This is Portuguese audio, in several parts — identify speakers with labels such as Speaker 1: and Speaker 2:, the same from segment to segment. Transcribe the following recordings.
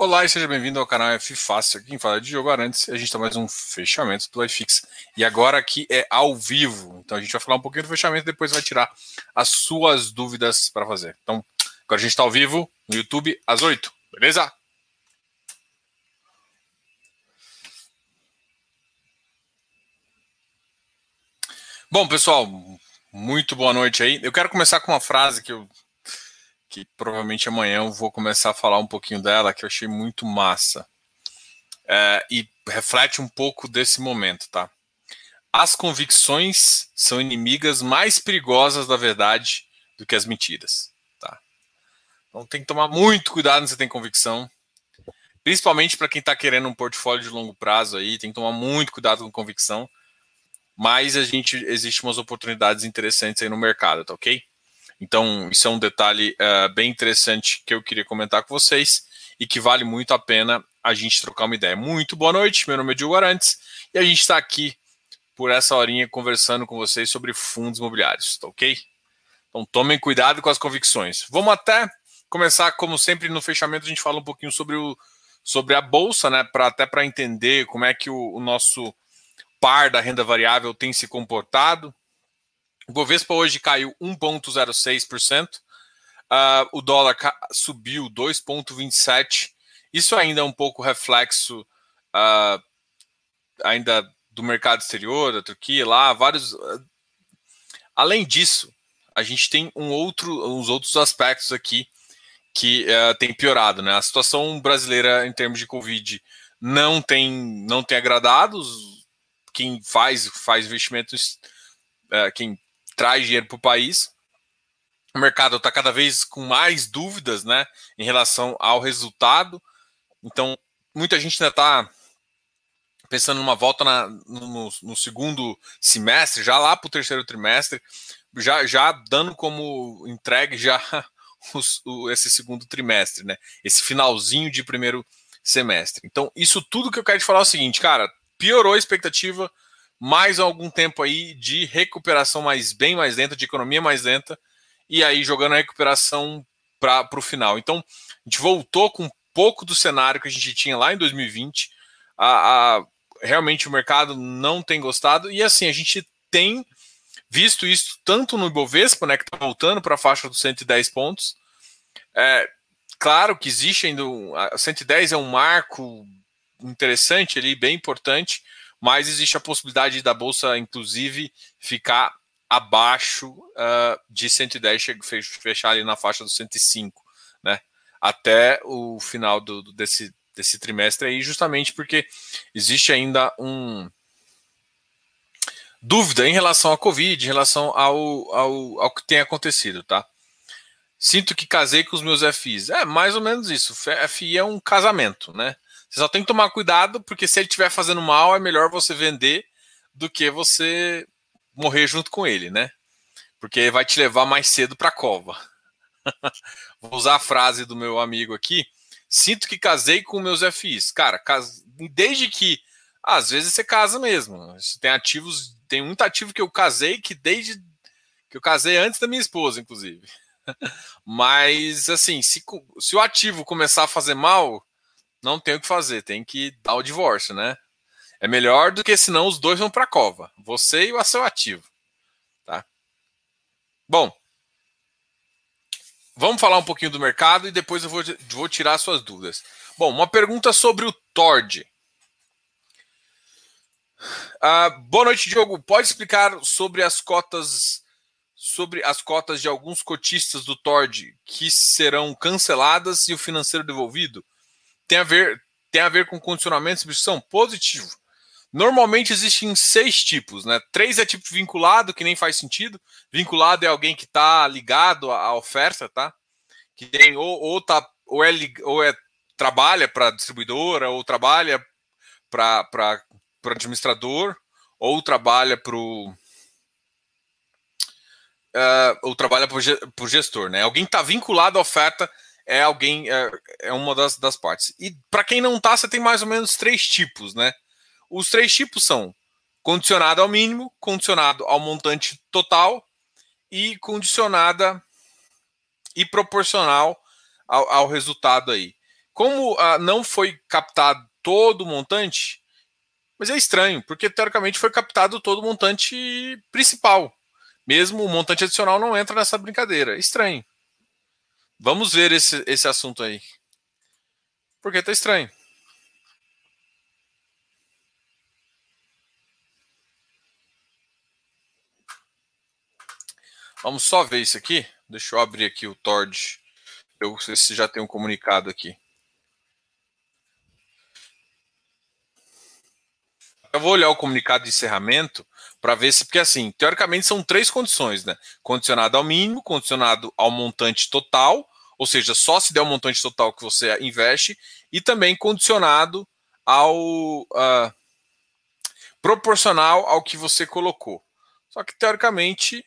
Speaker 1: Olá e seja bem-vindo ao canal F Fácil. Quem fala de jogo Arantes, a gente está mais um fechamento do iFix. E agora aqui é ao vivo. Então a gente vai falar um pouquinho do fechamento e depois vai tirar as suas dúvidas para fazer. Então, agora a gente está ao vivo no YouTube às 8, beleza? Bom, pessoal, muito boa noite aí. Eu quero começar com uma frase que eu que provavelmente amanhã eu vou começar a falar um pouquinho dela, que eu achei muito massa. É, e reflete um pouco desse momento, tá? As convicções são inimigas mais perigosas da verdade do que as mentiras, tá? Então tem que tomar muito cuidado quando você tem convicção. Principalmente para quem está querendo um portfólio de longo prazo aí, tem que tomar muito cuidado com convicção. Mas a gente existe umas oportunidades interessantes aí no mercado, tá ok? Então, isso é um detalhe uh, bem interessante que eu queria comentar com vocês e que vale muito a pena a gente trocar uma ideia. Muito boa noite, meu nome é Diogo Arantes e a gente está aqui por essa horinha conversando com vocês sobre fundos imobiliários, tá ok? Então, tomem cuidado com as convicções. Vamos até começar, como sempre, no fechamento, a gente fala um pouquinho sobre, o, sobre a bolsa, né? Pra, até para entender como é que o, o nosso par da renda variável tem se comportado. O Bovespa hoje caiu 1,06%. Uh, ah, o dólar subiu 2,27%. Isso ainda é um pouco reflexo uh, ainda do mercado exterior, da Turquia, lá, vários. Uh, além disso, a gente tem um outro, uns outros aspectos aqui que uh, tem piorado, né? A situação brasileira em termos de Covid não tem, não tem agradado. Quem faz, faz investimentos, uh, quem traz dinheiro para o país. O mercado está cada vez com mais dúvidas né, em relação ao resultado. Então, muita gente ainda está pensando numa volta na, no, no, segundo semestre, já lá para o terceiro trimestre, já, já dando como entregue já o, esse segundo trimestre, né? Esse finalzinho de primeiro semestre. Então, isso tudo que eu quero te falar é o seguinte, cara, piorou a expectativa mais algum tempo aí de recuperação mais bem mais lenta, de economia mais lenta, e aí jogando a recuperação para o final. Então, a gente voltou com um pouco do cenário que a gente tinha lá em 2020. A, a, realmente o mercado não tem gostado, e assim, a gente tem visto isso tanto no Ibovespa, né, que está voltando para a faixa dos 110 pontos. É, claro que existe ainda. Um, 110 é um marco interessante ali, bem importante mas existe a possibilidade da bolsa, inclusive, ficar abaixo uh, de 110, fechar ali na faixa dos 105, né? Até o final do, desse, desse trimestre aí, justamente porque existe ainda um dúvida em relação à Covid, em relação ao, ao, ao que tem acontecido, tá? Sinto que casei com os meus FIs. É mais ou menos isso. FI é um casamento, né? Você só tem que tomar cuidado, porque se ele estiver fazendo mal, é melhor você vender do que você morrer junto com ele, né? Porque vai te levar mais cedo para a cova. Vou usar a frase do meu amigo aqui. Sinto que casei com meus FIs. Cara, desde que. Às vezes você casa mesmo. Tem ativos, tem muito ativo que eu casei que desde que eu casei antes da minha esposa, inclusive. Mas assim, se, se o ativo começar a fazer mal, não tem o que fazer, tem que dar o divórcio, né? É melhor do que senão os dois vão para a cova, você e o seu ativo, tá? Bom, vamos falar um pouquinho do mercado e depois eu vou, vou tirar suas dúvidas. Bom, uma pergunta sobre o Tord. Ah, boa noite, Diogo. Pode explicar sobre as cotas sobre as cotas de alguns cotistas do Tord que serão canceladas e o financeiro devolvido? Tem a ver, tem a ver com condicionamento de substituição positivo. Normalmente existem seis tipos, né? Três é tipo vinculado, que nem faz sentido. Vinculado é alguém que está ligado à oferta, tá? Que tem ou, ou tá ou é, ou é trabalha para distribuidora, ou trabalha para administrador, ou trabalha para o uh, ou trabalha para o gestor, né? Alguém está vinculado à oferta é alguém, é, é uma das, das partes. E para quem não tá, você tem mais ou menos três tipos, né? Os três tipos são condicionado ao mínimo, condicionado ao montante total e condicionada e proporcional ao, ao resultado aí. como uh, não foi captado todo o montante, mas é estranho, porque teoricamente foi captado todo o montante principal. Mesmo o montante adicional não entra nessa brincadeira. Estranho. Vamos ver esse, esse assunto aí. Porque tá estranho. Vamos só ver isso aqui. Deixa eu abrir aqui o Tord. Eu não sei se já tem um comunicado aqui. Eu vou olhar o comunicado de encerramento para ver se, porque assim, teoricamente são três condições, né? Condicionado ao mínimo, condicionado ao montante total, ou seja, só se der o montante total que você investe, e também condicionado ao uh, proporcional ao que você colocou. Só que teoricamente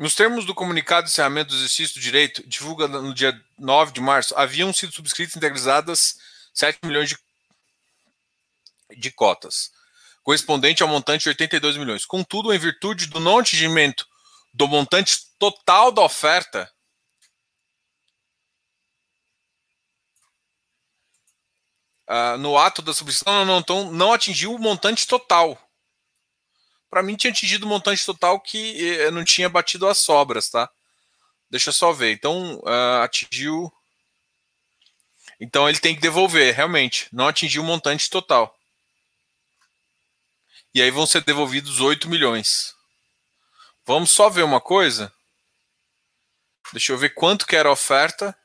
Speaker 1: Nos termos do comunicado de encerramento do exercício do direito, divulga no dia 9 de março, haviam sido subscritas e integralizadas 7 milhões de, de cotas, correspondente ao montante de 82 milhões. Contudo, em virtude do não atingimento do montante total da oferta, uh, no ato da subscrição não, não, não atingiu o montante total para mim tinha atingido o montante total que eh, não tinha batido as sobras, tá? Deixa eu só ver. Então, uh, atingiu. Então ele tem que devolver, realmente. Não atingiu o montante total. E aí vão ser devolvidos 8 milhões. Vamos só ver uma coisa. Deixa eu ver quanto que era a oferta.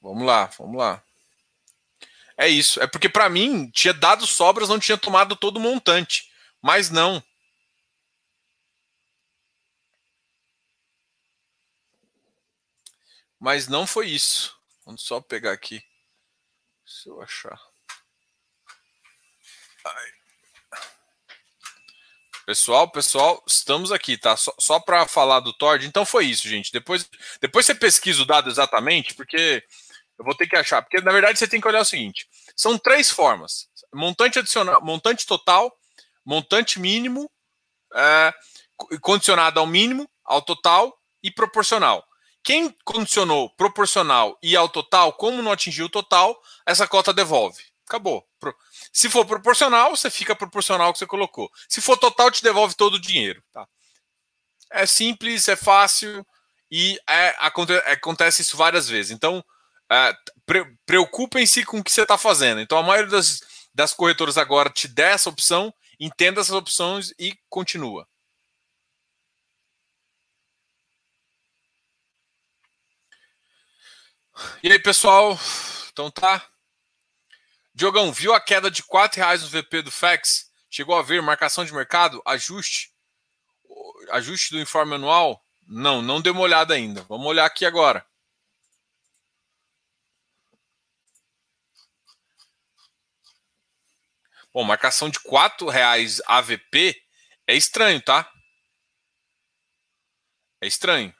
Speaker 1: Vamos lá, vamos lá. É isso. É porque para mim tinha dado sobras, não tinha tomado todo o montante. Mas não. Mas não foi isso. Vamos só pegar aqui. Se eu achar. Ai. Pessoal, pessoal, estamos aqui, tá? Só, só para falar do Tord. Então foi isso, gente. Depois, depois você pesquisa o dado exatamente, porque eu vou ter que achar, porque na verdade você tem que olhar o seguinte: são três formas: montante adicional, montante total, montante mínimo, é, condicionado ao mínimo, ao total e proporcional. Quem condicionou proporcional e ao total, como não atingiu o total, essa cota devolve. Acabou. Se for proporcional, você fica proporcional ao que você colocou. Se for total, te devolve todo o dinheiro. Tá? É simples, é fácil e é, acontece isso várias vezes. Então, é, pre preocupem-se com o que você está fazendo. Então, a maioria das, das corretoras agora te dá essa opção, entenda essas opções e continua. E aí, pessoal? Então tá. Diogão, viu a queda de R$ reais no VP do FEX? Chegou a ver marcação de mercado? Ajuste? Ajuste do informe anual? Não, não deu uma olhada ainda. Vamos olhar aqui agora. Bom, marcação de R$ reais AVP é estranho, tá? É estranho.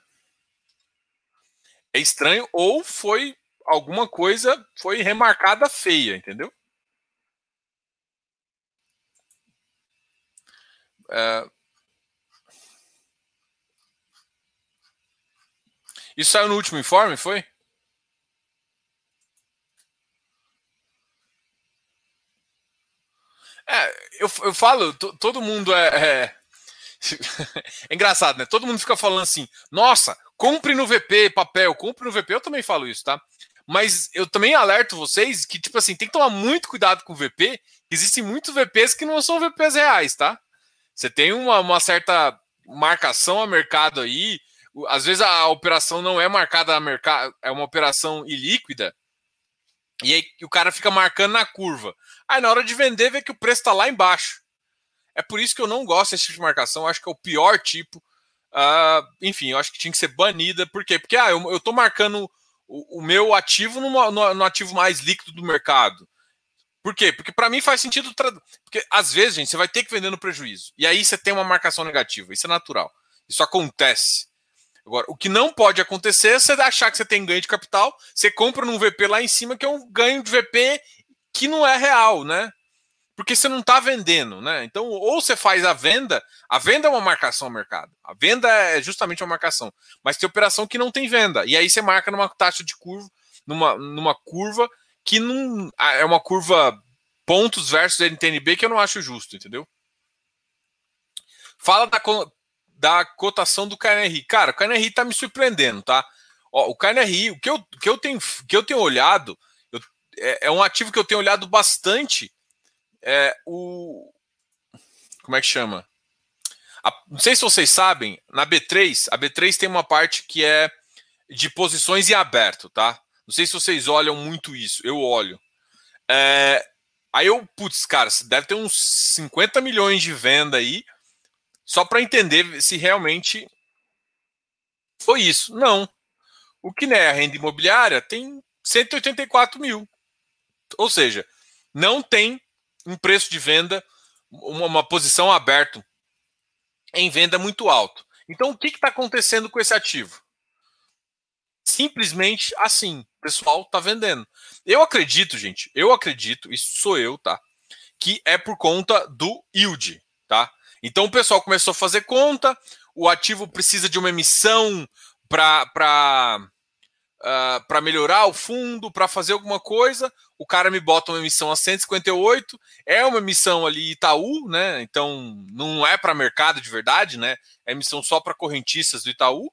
Speaker 1: É estranho ou foi alguma coisa foi remarcada feia, entendeu? É... Isso saiu no último informe, foi? É, eu, eu falo, todo mundo é, é... é. engraçado, né? Todo mundo fica falando assim: nossa, compre no VP papel, compre no VP. Eu também falo isso, tá? Mas eu também alerto vocês que, tipo assim, tem que tomar muito cuidado com o VP. Existem muitos VPs que não são VPs reais, tá? Você tem uma, uma certa marcação a mercado aí. Às vezes a operação não é marcada a mercado, é uma operação ilíquida. E aí o cara fica marcando na curva. Aí na hora de vender, vê que o preço está lá embaixo. É por isso que eu não gosto desse tipo de marcação. Acho que é o pior tipo. Uh, enfim, eu acho que tinha que ser banida. Por quê? Porque ah, eu, tô marcando o, o meu ativo no, no, no, ativo mais líquido do mercado. Por quê? Porque para mim faz sentido. Tra... Porque às vezes, gente, você vai ter que vender no prejuízo. E aí você tem uma marcação negativa. Isso é natural. Isso acontece. Agora, o que não pode acontecer é você achar que você tem ganho de capital, você compra num VP lá em cima, que é um ganho de VP que não é real, né? Porque você não está vendendo, né? Então, ou você faz a venda, a venda é uma marcação ao mercado. A venda é justamente uma marcação. Mas tem operação que não tem venda. E aí você marca numa taxa de curva, numa, numa curva que não. É uma curva pontos versus NTNB que eu não acho justo, entendeu? Fala da, da cotação do KNRI. Cara, o KNRI tá me surpreendendo, tá? Ó, o KNRI, o que eu, que eu, tenho, que eu tenho olhado, é, é, um ativo que eu tenho olhado bastante. É o. Como é que chama? A, não sei se vocês sabem, na B3, a B3 tem uma parte que é de posições em aberto, tá? Não sei se vocês olham muito isso. Eu olho. É, aí eu, putz, cara, deve ter uns 50 milhões de venda aí só para entender se realmente foi isso. Não. O que é a renda imobiliária tem 184 mil. Ou seja, não tem um preço de venda, uma, uma posição aberta em venda muito alto. Então, o que está acontecendo com esse ativo? Simplesmente assim, o pessoal está vendendo. Eu acredito, gente, eu acredito, isso sou eu, tá? Que é por conta do yield, tá? Então o pessoal começou a fazer conta, o ativo precisa de uma emissão para uh, para melhorar o fundo, para fazer alguma coisa. O cara me bota uma emissão a 158, é uma emissão ali Itaú, né? Então não é para mercado de verdade, né? É emissão só para correntistas do Itaú.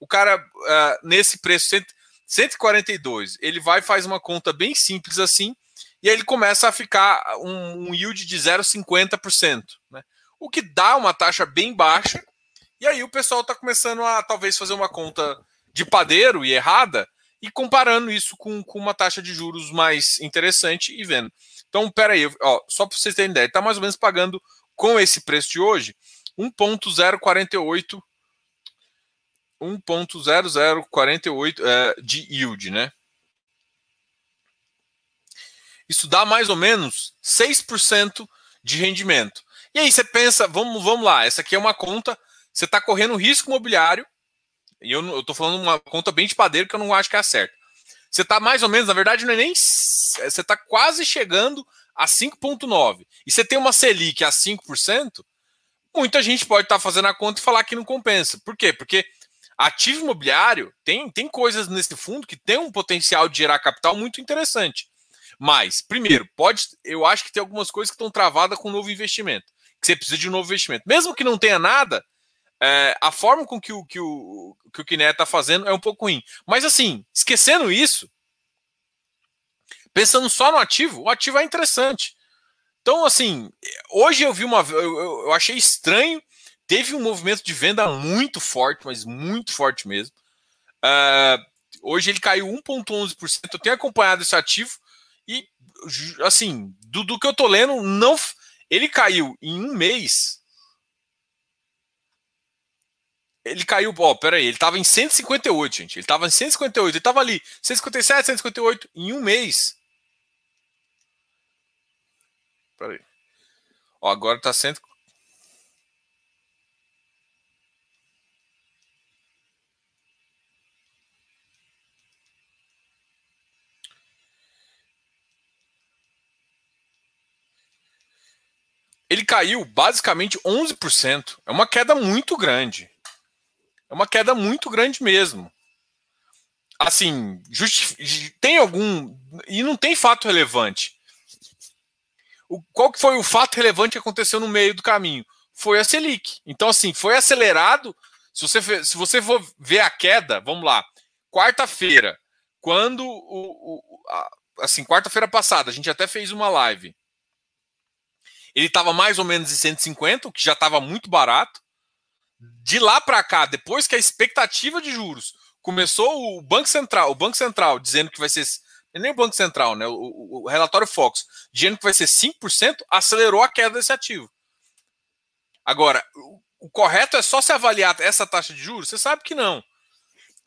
Speaker 1: O cara, uh, nesse preço 142, ele vai faz uma conta bem simples assim, e aí ele começa a ficar um, um yield de 0,50%. Né? o que dá uma taxa bem baixa. E aí o pessoal está começando a talvez fazer uma conta de padeiro e errada e comparando isso com, com uma taxa de juros mais interessante e vendo. Então, peraí, ó, só para vocês terem ideia, está mais ou menos pagando com esse preço de hoje 1.048 1.0048 é, de yield, né? Isso dá mais ou menos 6% de rendimento. E aí você pensa, vamos, vamos lá, essa aqui é uma conta, você está correndo risco imobiliário, e eu estou falando uma conta bem de padeiro que eu não acho que é certa. Você está mais ou menos, na verdade, não é nem. Você está quase chegando a 5,9%. E você tem uma Selic a 5%, muita gente pode estar tá fazendo a conta e falar que não compensa. Por quê? Porque ativo imobiliário tem, tem coisas nesse fundo que tem um potencial de gerar capital muito interessante. Mas, primeiro, pode. Eu acho que tem algumas coisas que estão travadas com novo investimento que você precisa de um novo investimento. Mesmo que não tenha nada, é, a forma com que o, que o, que o Kiné está fazendo é um pouco ruim. Mas assim, esquecendo isso, pensando só no ativo, o ativo é interessante. Então, assim, hoje eu vi uma. Eu, eu achei estranho. Teve um movimento de venda muito forte, mas muito forte mesmo. Uh, hoje ele caiu 1,11%. Eu tenho acompanhado esse ativo e, assim, do, do que eu tô lendo, não ele caiu em um mês. Ele caiu, ó, pera aí, ele tava em 158, gente. Ele tava em 158, ele tava ali, 157, 158 em um mês. Pera aí. Ó, agora tá 100, ele caiu basicamente 11%. É uma queda muito grande. É uma queda muito grande mesmo. Assim, tem algum. E não tem fato relevante. O, qual que foi o fato relevante que aconteceu no meio do caminho? Foi a Selic. Então, assim, foi acelerado. Se você, se você for ver a queda, vamos lá. Quarta-feira, quando o, o a, assim, quarta-feira passada, a gente até fez uma live ele estava mais ou menos em 150, o que já estava muito barato. De lá para cá, depois que a expectativa de juros começou o Banco Central, o Banco Central dizendo que vai ser nem o Banco Central, né? O, o, o relatório Fox dizendo que vai ser 5%, acelerou a queda desse ativo. Agora, o, o correto é só se avaliar essa taxa de juros? Você sabe que não.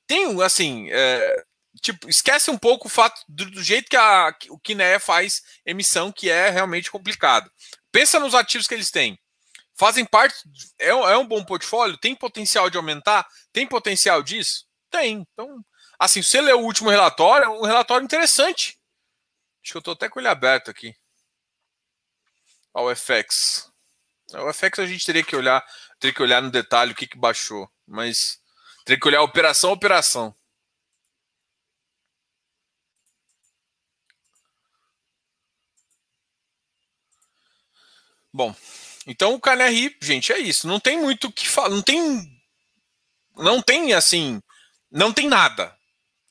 Speaker 1: Tem, assim, é, tipo, esquece um pouco o fato do, do jeito que a, o Kinea faz emissão, que é realmente complicado. Pensa nos ativos que eles têm. Fazem parte. É, é um bom portfólio? Tem potencial de aumentar? Tem potencial disso? Tem. Então, assim, se ler o último relatório, é um relatório interessante. Acho que eu estou até com ele aberto aqui. Ao FX. O FX a gente teria que olhar, teria que olhar no detalhe o que, que baixou, mas teria que olhar operação operação. Bom, então o KNRI, gente, é isso. Não tem muito o que falar. Não tem. Não tem assim. Não tem nada.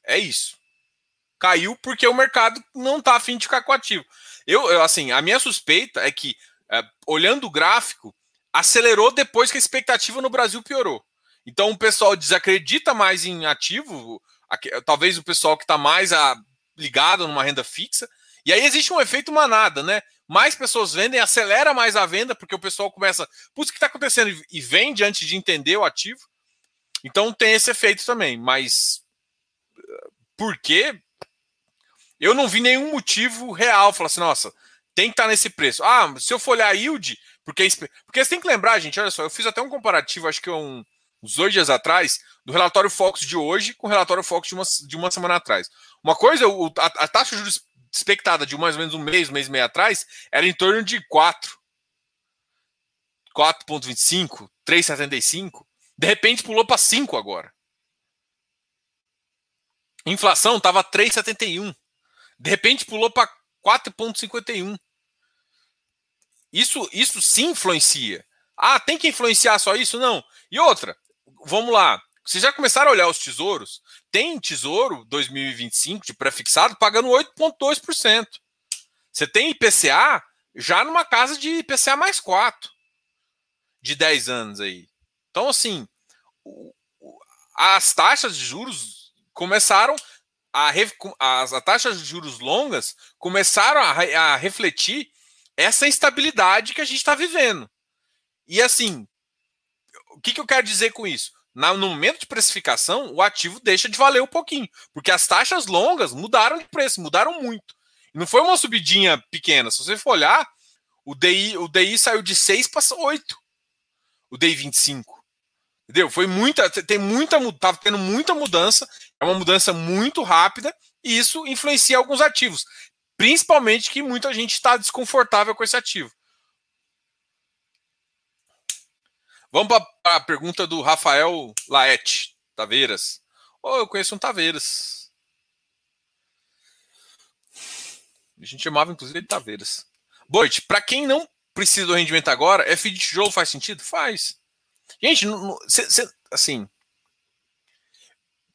Speaker 1: É isso. Caiu porque o mercado não está afim de ficar com ativo. Eu, eu, assim, a minha suspeita é que, é, olhando o gráfico, acelerou depois que a expectativa no Brasil piorou. Então o pessoal desacredita mais em ativo, talvez o pessoal que está mais a, ligado numa renda fixa. E aí existe um efeito manada, né? Mais pessoas vendem, acelera mais a venda, porque o pessoal começa, putz, o que está acontecendo? E vende antes de entender o ativo. Então tem esse efeito também, mas por quê? Eu não vi nenhum motivo real. Falar assim, nossa, tem que estar tá nesse preço. Ah, se eu for olhar a yield, porque, porque você tem que lembrar, gente, olha só, eu fiz até um comparativo, acho que um, uns dois dias atrás, do relatório Focus de hoje com o relatório Focus de uma, de uma semana atrás. Uma coisa, a, a taxa de juros expectada de mais ou menos um mês, mês e meio atrás, era em torno de 4. 4,25, 3,75. De repente pulou para 5 agora. Inflação estava 3,71. De repente pulou para 4,51. Isso, isso sim influencia. Ah, tem que influenciar só isso? Não. E outra, vamos lá. Vocês já começaram a olhar os tesouros? Tem tesouro 2025 de prefixado pagando 8,2%. Você tem IPCA já numa casa de IPCA mais 4 de 10 anos aí. Então, assim, as taxas de juros começaram a, as, as taxas de juros longas começaram a, a refletir essa instabilidade que a gente está vivendo. E assim, o que, que eu quero dizer com isso? Na, no momento de precificação, o ativo deixa de valer um pouquinho, porque as taxas longas mudaram de preço, mudaram muito. Não foi uma subidinha pequena. Se você for olhar, o DI, o DI saiu de 6 para 8. O DI 25. Entendeu? Foi muita, tem muita, tá tendo muita mudança, é uma mudança muito rápida e isso influencia alguns ativos, principalmente que muita gente está desconfortável com esse ativo. Vamos para a pergunta do Rafael Laete, Taveiras. Oh, eu conheço um Taveiras. A gente chamava inclusive de Taveiras. Boit, para quem não precisa do rendimento agora, FI de tijolo faz sentido? Faz. Gente, cê, cê, assim,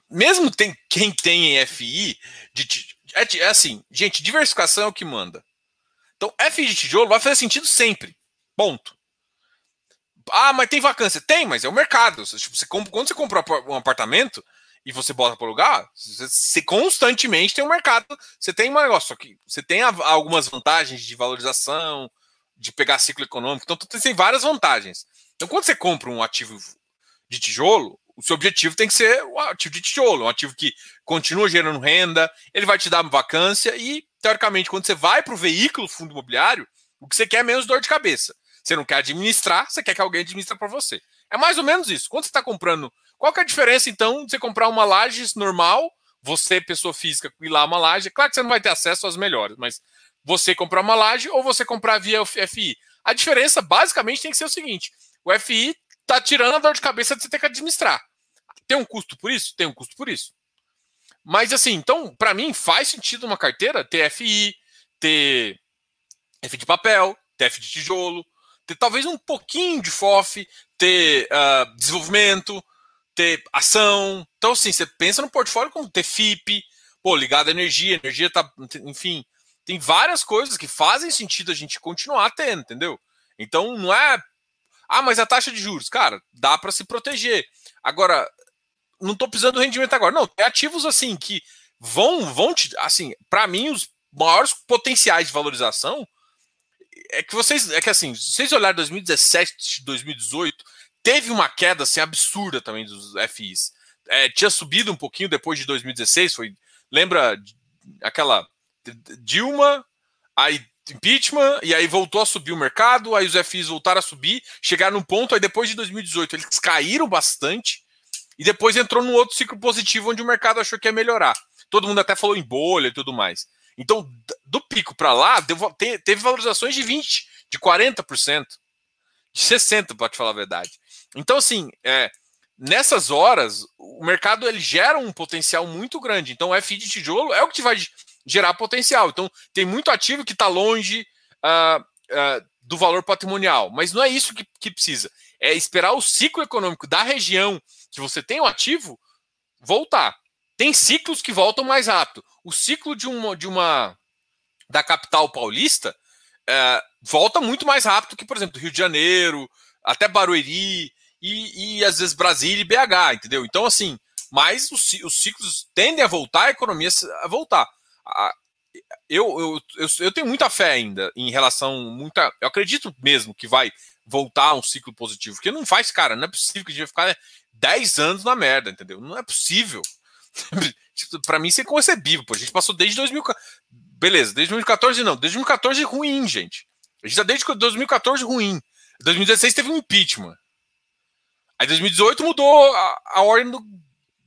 Speaker 1: mesmo tem, quem tem em FI, de, é, é assim, gente, diversificação é o que manda. Então, FI de tijolo vai fazer sentido sempre. Ponto. Ah, mas tem vacância. Tem, mas é o mercado. Você, tipo, você compra, quando você compra um apartamento e você bota para alugar, você, você, constantemente tem um mercado. Você tem um negócio aqui. Você tem algumas vantagens de valorização, de pegar ciclo econômico. Então, tem várias vantagens. Então, quando você compra um ativo de tijolo, o seu objetivo tem que ser o ativo de tijolo, um ativo que continua gerando renda, ele vai te dar vacância e, teoricamente, quando você vai para o veículo fundo imobiliário, o que você quer é menos dor de cabeça. Você não quer administrar, você quer que alguém administre para você. É mais ou menos isso. Quando você está comprando. Qual que é a diferença, então, de você comprar uma laje normal, você, pessoa física, ir lá uma laje? Claro que você não vai ter acesso às melhores, mas você comprar uma laje ou você comprar via FI. A diferença, basicamente, tem que ser o seguinte: o FI está tirando a dor de cabeça de você ter que administrar. Tem um custo por isso? Tem um custo por isso. Mas assim, então, para mim, faz sentido uma carteira ter FI, ter F de papel, ter F de tijolo, ter talvez um pouquinho de FOF, ter uh, desenvolvimento, ter ação. Então, assim, você pensa no portfólio como ter FIP, pô, ligado à energia, energia tá, enfim, tem várias coisas que fazem sentido a gente continuar tendo, entendeu? Então, não é, ah, mas a taxa de juros, cara, dá para se proteger. Agora, não estou precisando do rendimento agora. Não, tem ativos assim que vão, vão te, assim, para mim os maiores potenciais de valorização é que vocês. É que assim, vocês olharem 2017, 2018, teve uma queda assim, absurda também dos FIs. É, tinha subido um pouquinho depois de 2016, foi lembra aquela Dilma, aí impeachment, e aí voltou a subir o mercado, aí os FIs voltaram a subir, chegaram num ponto, aí depois de 2018 eles caíram bastante, e depois entrou num outro ciclo positivo onde o mercado achou que ia melhorar. Todo mundo até falou em bolha e tudo mais. Então, do pico para lá, teve valorizações de 20%, de 40%, de 60%, para te falar a verdade. Então, assim, é, nessas horas, o mercado ele gera um potencial muito grande. Então, o FI de tijolo é o que te vai gerar potencial. Então, tem muito ativo que está longe uh, uh, do valor patrimonial, mas não é isso que, que precisa. É esperar o ciclo econômico da região que você tem o ativo voltar. Tem ciclos que voltam mais rápido. O ciclo de uma, de uma da capital paulista é, volta muito mais rápido que, por exemplo, Rio de Janeiro, até Barueri e, e às vezes Brasília e BH, entendeu? Então, assim, mas os, os ciclos tendem a voltar, a economia a voltar eu, eu, eu, eu, tenho muita fé ainda em relação. Muita, eu acredito mesmo que vai voltar um ciclo positivo. Porque não faz, cara, não é possível que a gente vai ficar 10 anos na merda, entendeu? Não é possível. Tipo, para mim, isso é inconcebível. Pô. A gente passou desde 2014. Beleza, desde 2014 não. Desde 2014 ruim, gente. A gente tá desde 2014 ruim. 2016 teve um impeachment. Aí 2018 mudou a, a ordem do,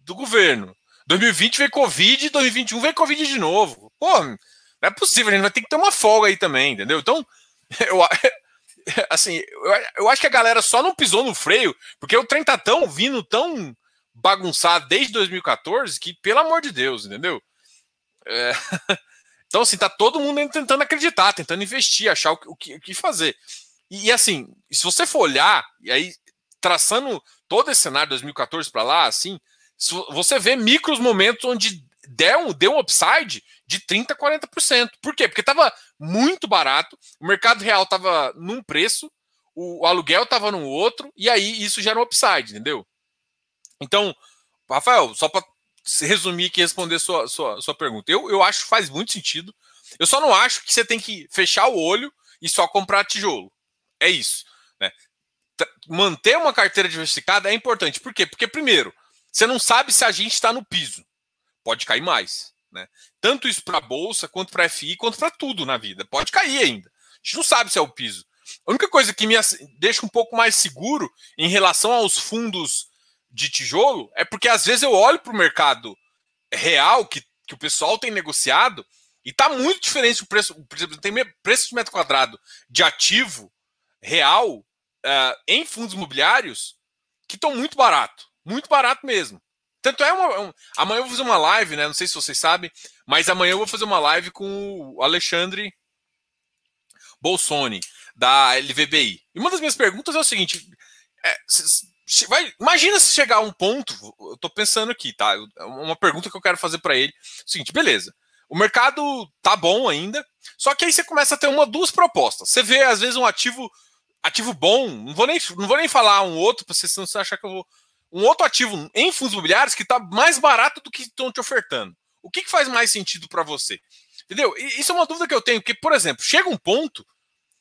Speaker 1: do governo. 2020 veio Covid, 2021 veio Covid de novo. Pô, não é possível, a gente vai ter que ter uma folga aí também, entendeu? Então, eu, assim, eu, eu acho que a galera só não pisou no freio, porque o trem tá tão vindo tão bagunçado desde 2014 que, pelo amor de Deus, entendeu? É... Então, assim, tá todo mundo tentando acreditar, tentando investir, achar o que, o que, fazer. E, assim, se você for olhar, e aí traçando todo esse cenário de 2014 para lá, assim, você vê micros momentos onde deu deu um upside de 30%, 40%. Por quê? Porque estava muito barato, o mercado real estava num preço, o, aluguel estava num outro, e aí isso gera um upside, entendeu? Então, Rafael, só para resumir e responder sua, sua, sua pergunta, eu, eu acho que faz muito sentido. Eu só não acho que você tem que fechar o olho e só comprar tijolo. É isso. Né? Manter uma carteira diversificada é importante. Por quê? Porque, primeiro, você não sabe se a gente está no piso. Pode cair mais. Né? Tanto isso para a Bolsa, quanto para a FI, quanto para tudo na vida. Pode cair ainda. A gente não sabe se é o piso. A única coisa que me deixa um pouco mais seguro em relação aos fundos de tijolo é porque às vezes eu olho para o mercado real que, que o pessoal tem negociado e está muito diferente o preço. Por exemplo, tem preço de metro quadrado de ativo real uh, em fundos imobiliários que estão muito barato. Muito barato mesmo. Tanto é uma, um, amanhã eu vou fazer uma live, né? Não sei se vocês sabem, mas amanhã eu vou fazer uma live com o Alexandre Bolsoni, da LVBI. E uma das minhas perguntas é o seguinte: é, vai, imagina se chegar a um ponto, eu tô pensando aqui, tá? É uma pergunta que eu quero fazer para ele. Seguinte, beleza. O mercado tá bom ainda, só que aí você começa a ter uma duas propostas. Você vê, às vezes, um ativo ativo bom, não vou nem, não vou nem falar um outro, para você não achar que eu vou um outro ativo em fundos imobiliários que está mais barato do que estão te ofertando. O que, que faz mais sentido para você? Entendeu? E isso é uma dúvida que eu tenho, porque, por exemplo, chega um ponto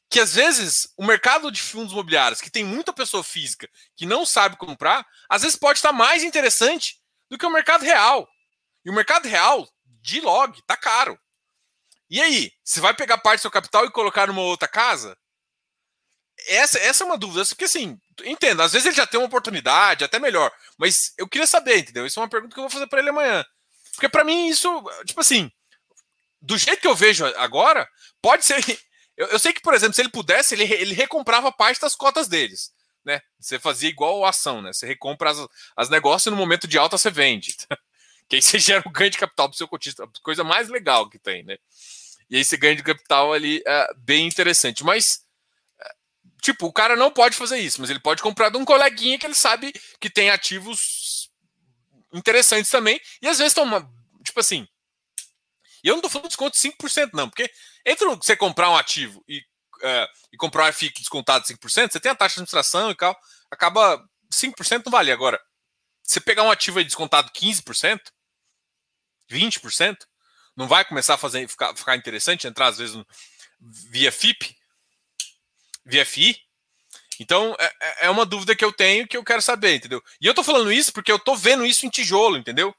Speaker 1: que às vezes o mercado de fundos imobiliários, que tem muita pessoa física que não sabe comprar, às vezes pode estar mais interessante do que o mercado real. E o mercado real, de log, tá caro. E aí, você vai pegar parte do seu capital e colocar numa outra casa? Essa, essa é uma dúvida, porque assim, entendo, às vezes ele já tem uma oportunidade, até melhor, mas eu queria saber, entendeu? Isso é uma pergunta que eu vou fazer para ele amanhã. Porque para mim isso, tipo assim, do jeito que eu vejo agora, pode ser. Eu, eu, sei que, por exemplo, se ele pudesse, ele, ele recomprava parte das cotas deles. Né? Você fazia igual a ação, né? Você recompra as, as negócios e no momento de alta você vende. que aí você gera um ganho de capital para o seu cotista, coisa mais legal que tem, né? E aí esse ganho de capital ali é bem interessante. Mas Tipo, o cara não pode fazer isso, mas ele pode comprar de um coleguinha que ele sabe que tem ativos interessantes também. E às vezes estão, tipo assim. E eu não tô falando de desconto de 5%, não, porque entre você comprar um ativo e, uh, e comprar um descontado de 5%, você tem a taxa de administração e tal, acaba 5% não vale. Agora, você pegar um ativo aí descontado 15%, 20%, não vai começar a fazer, ficar, ficar interessante entrar às vezes no, via FIP? VFI. Então, é, é, é uma dúvida que eu tenho que eu quero saber, entendeu? E eu tô falando isso porque eu tô vendo isso em tijolo, entendeu?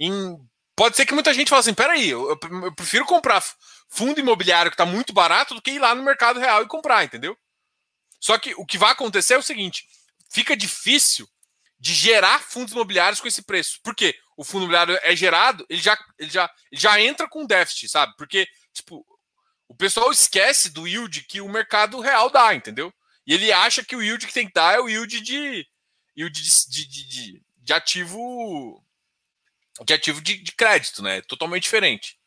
Speaker 1: Em pode ser que muita gente fale assim: peraí, eu, eu prefiro comprar fundo imobiliário que está muito barato do que ir lá no mercado real e comprar, entendeu? Só que o que vai acontecer é o seguinte: fica difícil de gerar fundos imobiliários com esse preço. Por quê? O fundo imobiliário é gerado, ele já, ele já, ele já entra com déficit, sabe? Porque, tipo, o pessoal esquece do yield que o mercado real dá, entendeu? E ele acha que o yield que tem que dar é o yield de, yield de, de, de, de ativo de ativo de, de crédito, né? Totalmente diferente.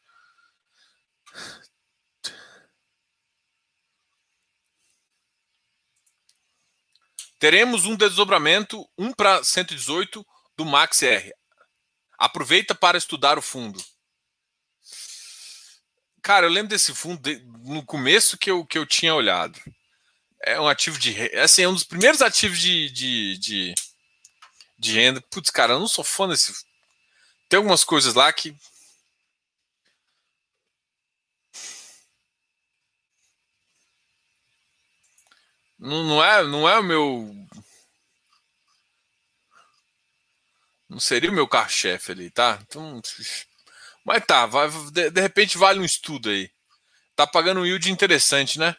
Speaker 1: Teremos um desdobramento 1 para 118 do Max R. Aproveita para estudar o fundo. Cara, eu lembro desse fundo de, no começo que eu, que eu tinha olhado. É um ativo de. Assim, é um dos primeiros ativos de, de, de, de renda. Putz, cara, eu não sou fã desse. Tem algumas coisas lá que Não, não, é, não é o meu. Não seria o meu carro-chefe ali, tá? Então, mas tá, vai, de, de, repente vale um estudo aí. Tá pagando um yield interessante, né?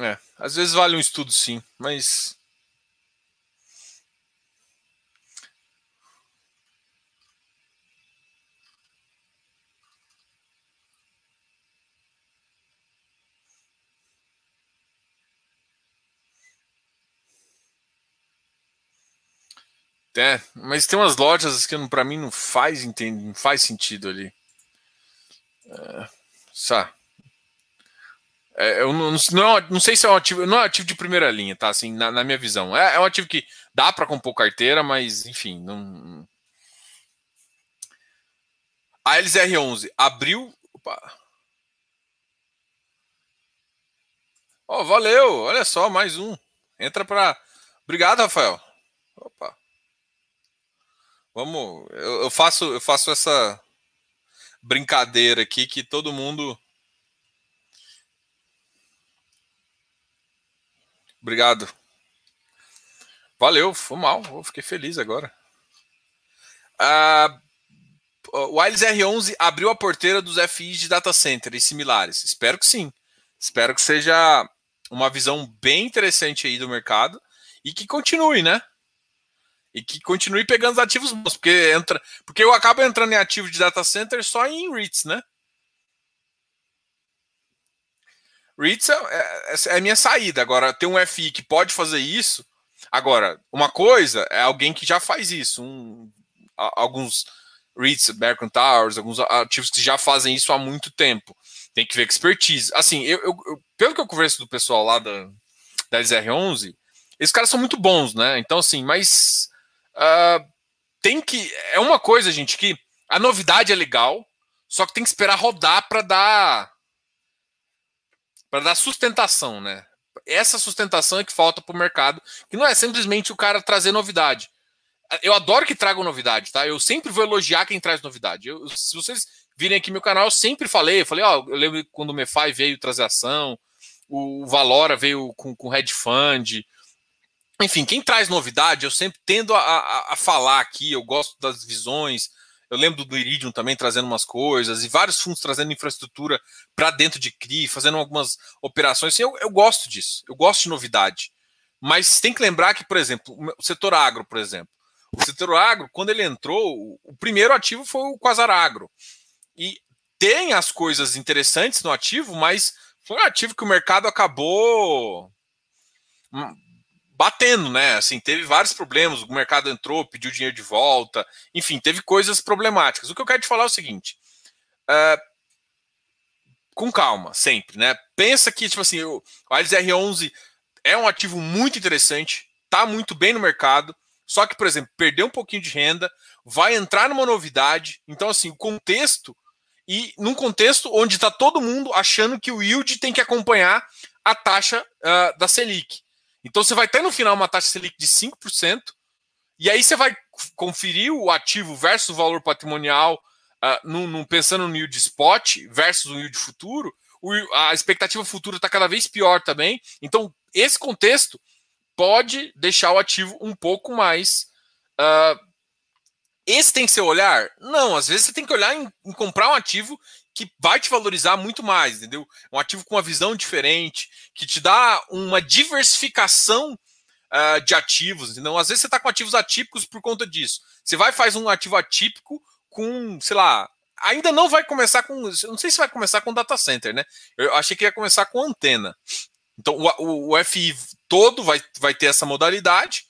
Speaker 1: É, às vezes vale um estudo sim, mas É, mas tem umas lojas que para mim não faz, entende, não faz sentido ali. É? É, eu não, não, não, sei se é um ativo, não é um ativo de primeira linha, tá? Assim, na, na minha visão. É, é, um ativo que dá para compor carteira, mas enfim, não. A LZR11 abriu. Opa. Oh, valeu! Olha só, mais um. Entra para. Obrigado, Rafael. Opa. Vamos, eu, eu, faço, eu faço essa brincadeira aqui que todo mundo. Obrigado. Valeu, foi mal, eu fiquei feliz agora. Ah, o Wiles R11 abriu a porteira dos FIs de data center e similares. Espero que sim. Espero que seja uma visão bem interessante aí do mercado e que continue, né? E que continue pegando os ativos bons, porque entra, porque eu acabo entrando em ativo de data center só em REITs, né? REITs é, é, é minha saída. Agora, ter um FI que pode fazer isso. Agora, uma coisa é alguém que já faz isso. Um, alguns REITs, American Towers, alguns ativos que já fazem isso há muito tempo. Tem que ver expertise. Assim, eu, eu, eu pelo que eu converso do pessoal lá da, da SR11, esses caras são muito bons, né? Então, assim, mas Uh, tem que. É uma coisa, gente, que a novidade é legal, só que tem que esperar rodar para dar. para dar sustentação, né? Essa sustentação é que falta para o mercado, que não é simplesmente o cara trazer novidade. Eu adoro que tragam novidade, tá? Eu sempre vou elogiar quem traz novidade. Eu, se vocês virem aqui meu canal, eu sempre falei, eu falei, ó, eu lembro quando o Mefai veio trazer ação, o Valora veio com, com Red Fund, enfim, quem traz novidade, eu sempre tendo a, a, a, falar aqui, eu gosto das visões. Eu lembro do Iridium também trazendo umas coisas, e vários fundos trazendo infraestrutura para dentro de CRI, fazendo algumas operações. Assim, eu, eu gosto disso, eu gosto de novidade. Mas tem que lembrar que, por exemplo, o setor agro, por exemplo. O setor agro, quando ele entrou, o primeiro ativo foi o Quasar Agro. E tem as coisas interessantes no ativo, mas foi um ativo que o mercado acabou hum, batendo, né? Assim, teve vários problemas, o mercado entrou, pediu dinheiro de volta, enfim, teve coisas problemáticas. O que eu quero te falar é o seguinte: uh, com calma, sempre, né? Pensa que, tipo assim, o Alice R11 é um ativo muito interessante, tá muito bem no mercado, só que, por exemplo, perdeu um pouquinho de renda, vai entrar numa novidade, então, assim, o contexto. E num contexto onde está todo mundo achando que o yield tem que acompanhar a taxa uh, da Selic. Então você vai ter no final uma taxa Selic de 5%, e aí você vai conferir o ativo versus o valor patrimonial, uh, pensando no yield spot versus o yield futuro, o, a expectativa futura está cada vez pior também. Então, esse contexto pode deixar o ativo um pouco mais. Uh, esse tem que ser olhar? Não, às vezes você tem que olhar em, em, comprar um ativo que vai te valorizar muito mais, entendeu? Um ativo com uma visão diferente, que te dá uma diversificação uh, de ativos. Entendeu? Às vezes você está com ativos atípicos por conta disso. Você vai faz um ativo atípico com, sei lá, ainda não vai começar com. Não sei se vai começar com data center, né? Eu achei que ia começar com antena. Então o, o, o FI todo vai, vai ter essa modalidade.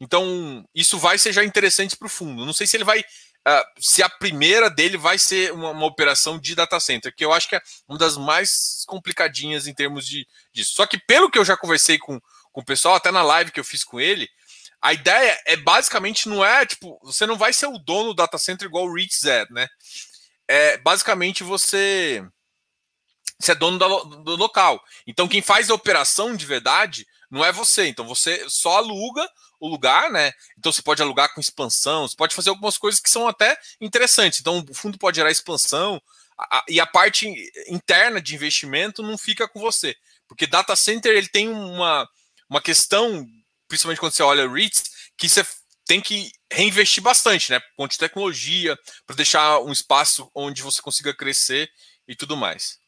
Speaker 1: Então, isso vai ser já interessante para o fundo. Não sei se ele vai. Uh, se a primeira dele vai ser uma, uma, operação de data center, que eu acho que é uma das mais complicadinhas em termos de, disso. Só que, pelo que eu já conversei com, com o pessoal, até na live que eu fiz com ele, a ideia é basicamente não é tipo, você não vai ser o dono do data center igual o REITs é, né? É basicamente você, você é dono do, do local. Então, quem faz a operação de verdade não é você. Então, você só aluga o lugar, né? Então você pode alugar com expansão, você pode fazer algumas coisas que são até interessantes. Então o fundo pode gerar expansão a, a, e a parte interna de investimento não fica com você, porque data center ele tem uma, uma questão, principalmente quando você olha REITs, que você tem que reinvestir bastante, né? Ponto de tecnologia para deixar um espaço onde você consiga crescer e tudo mais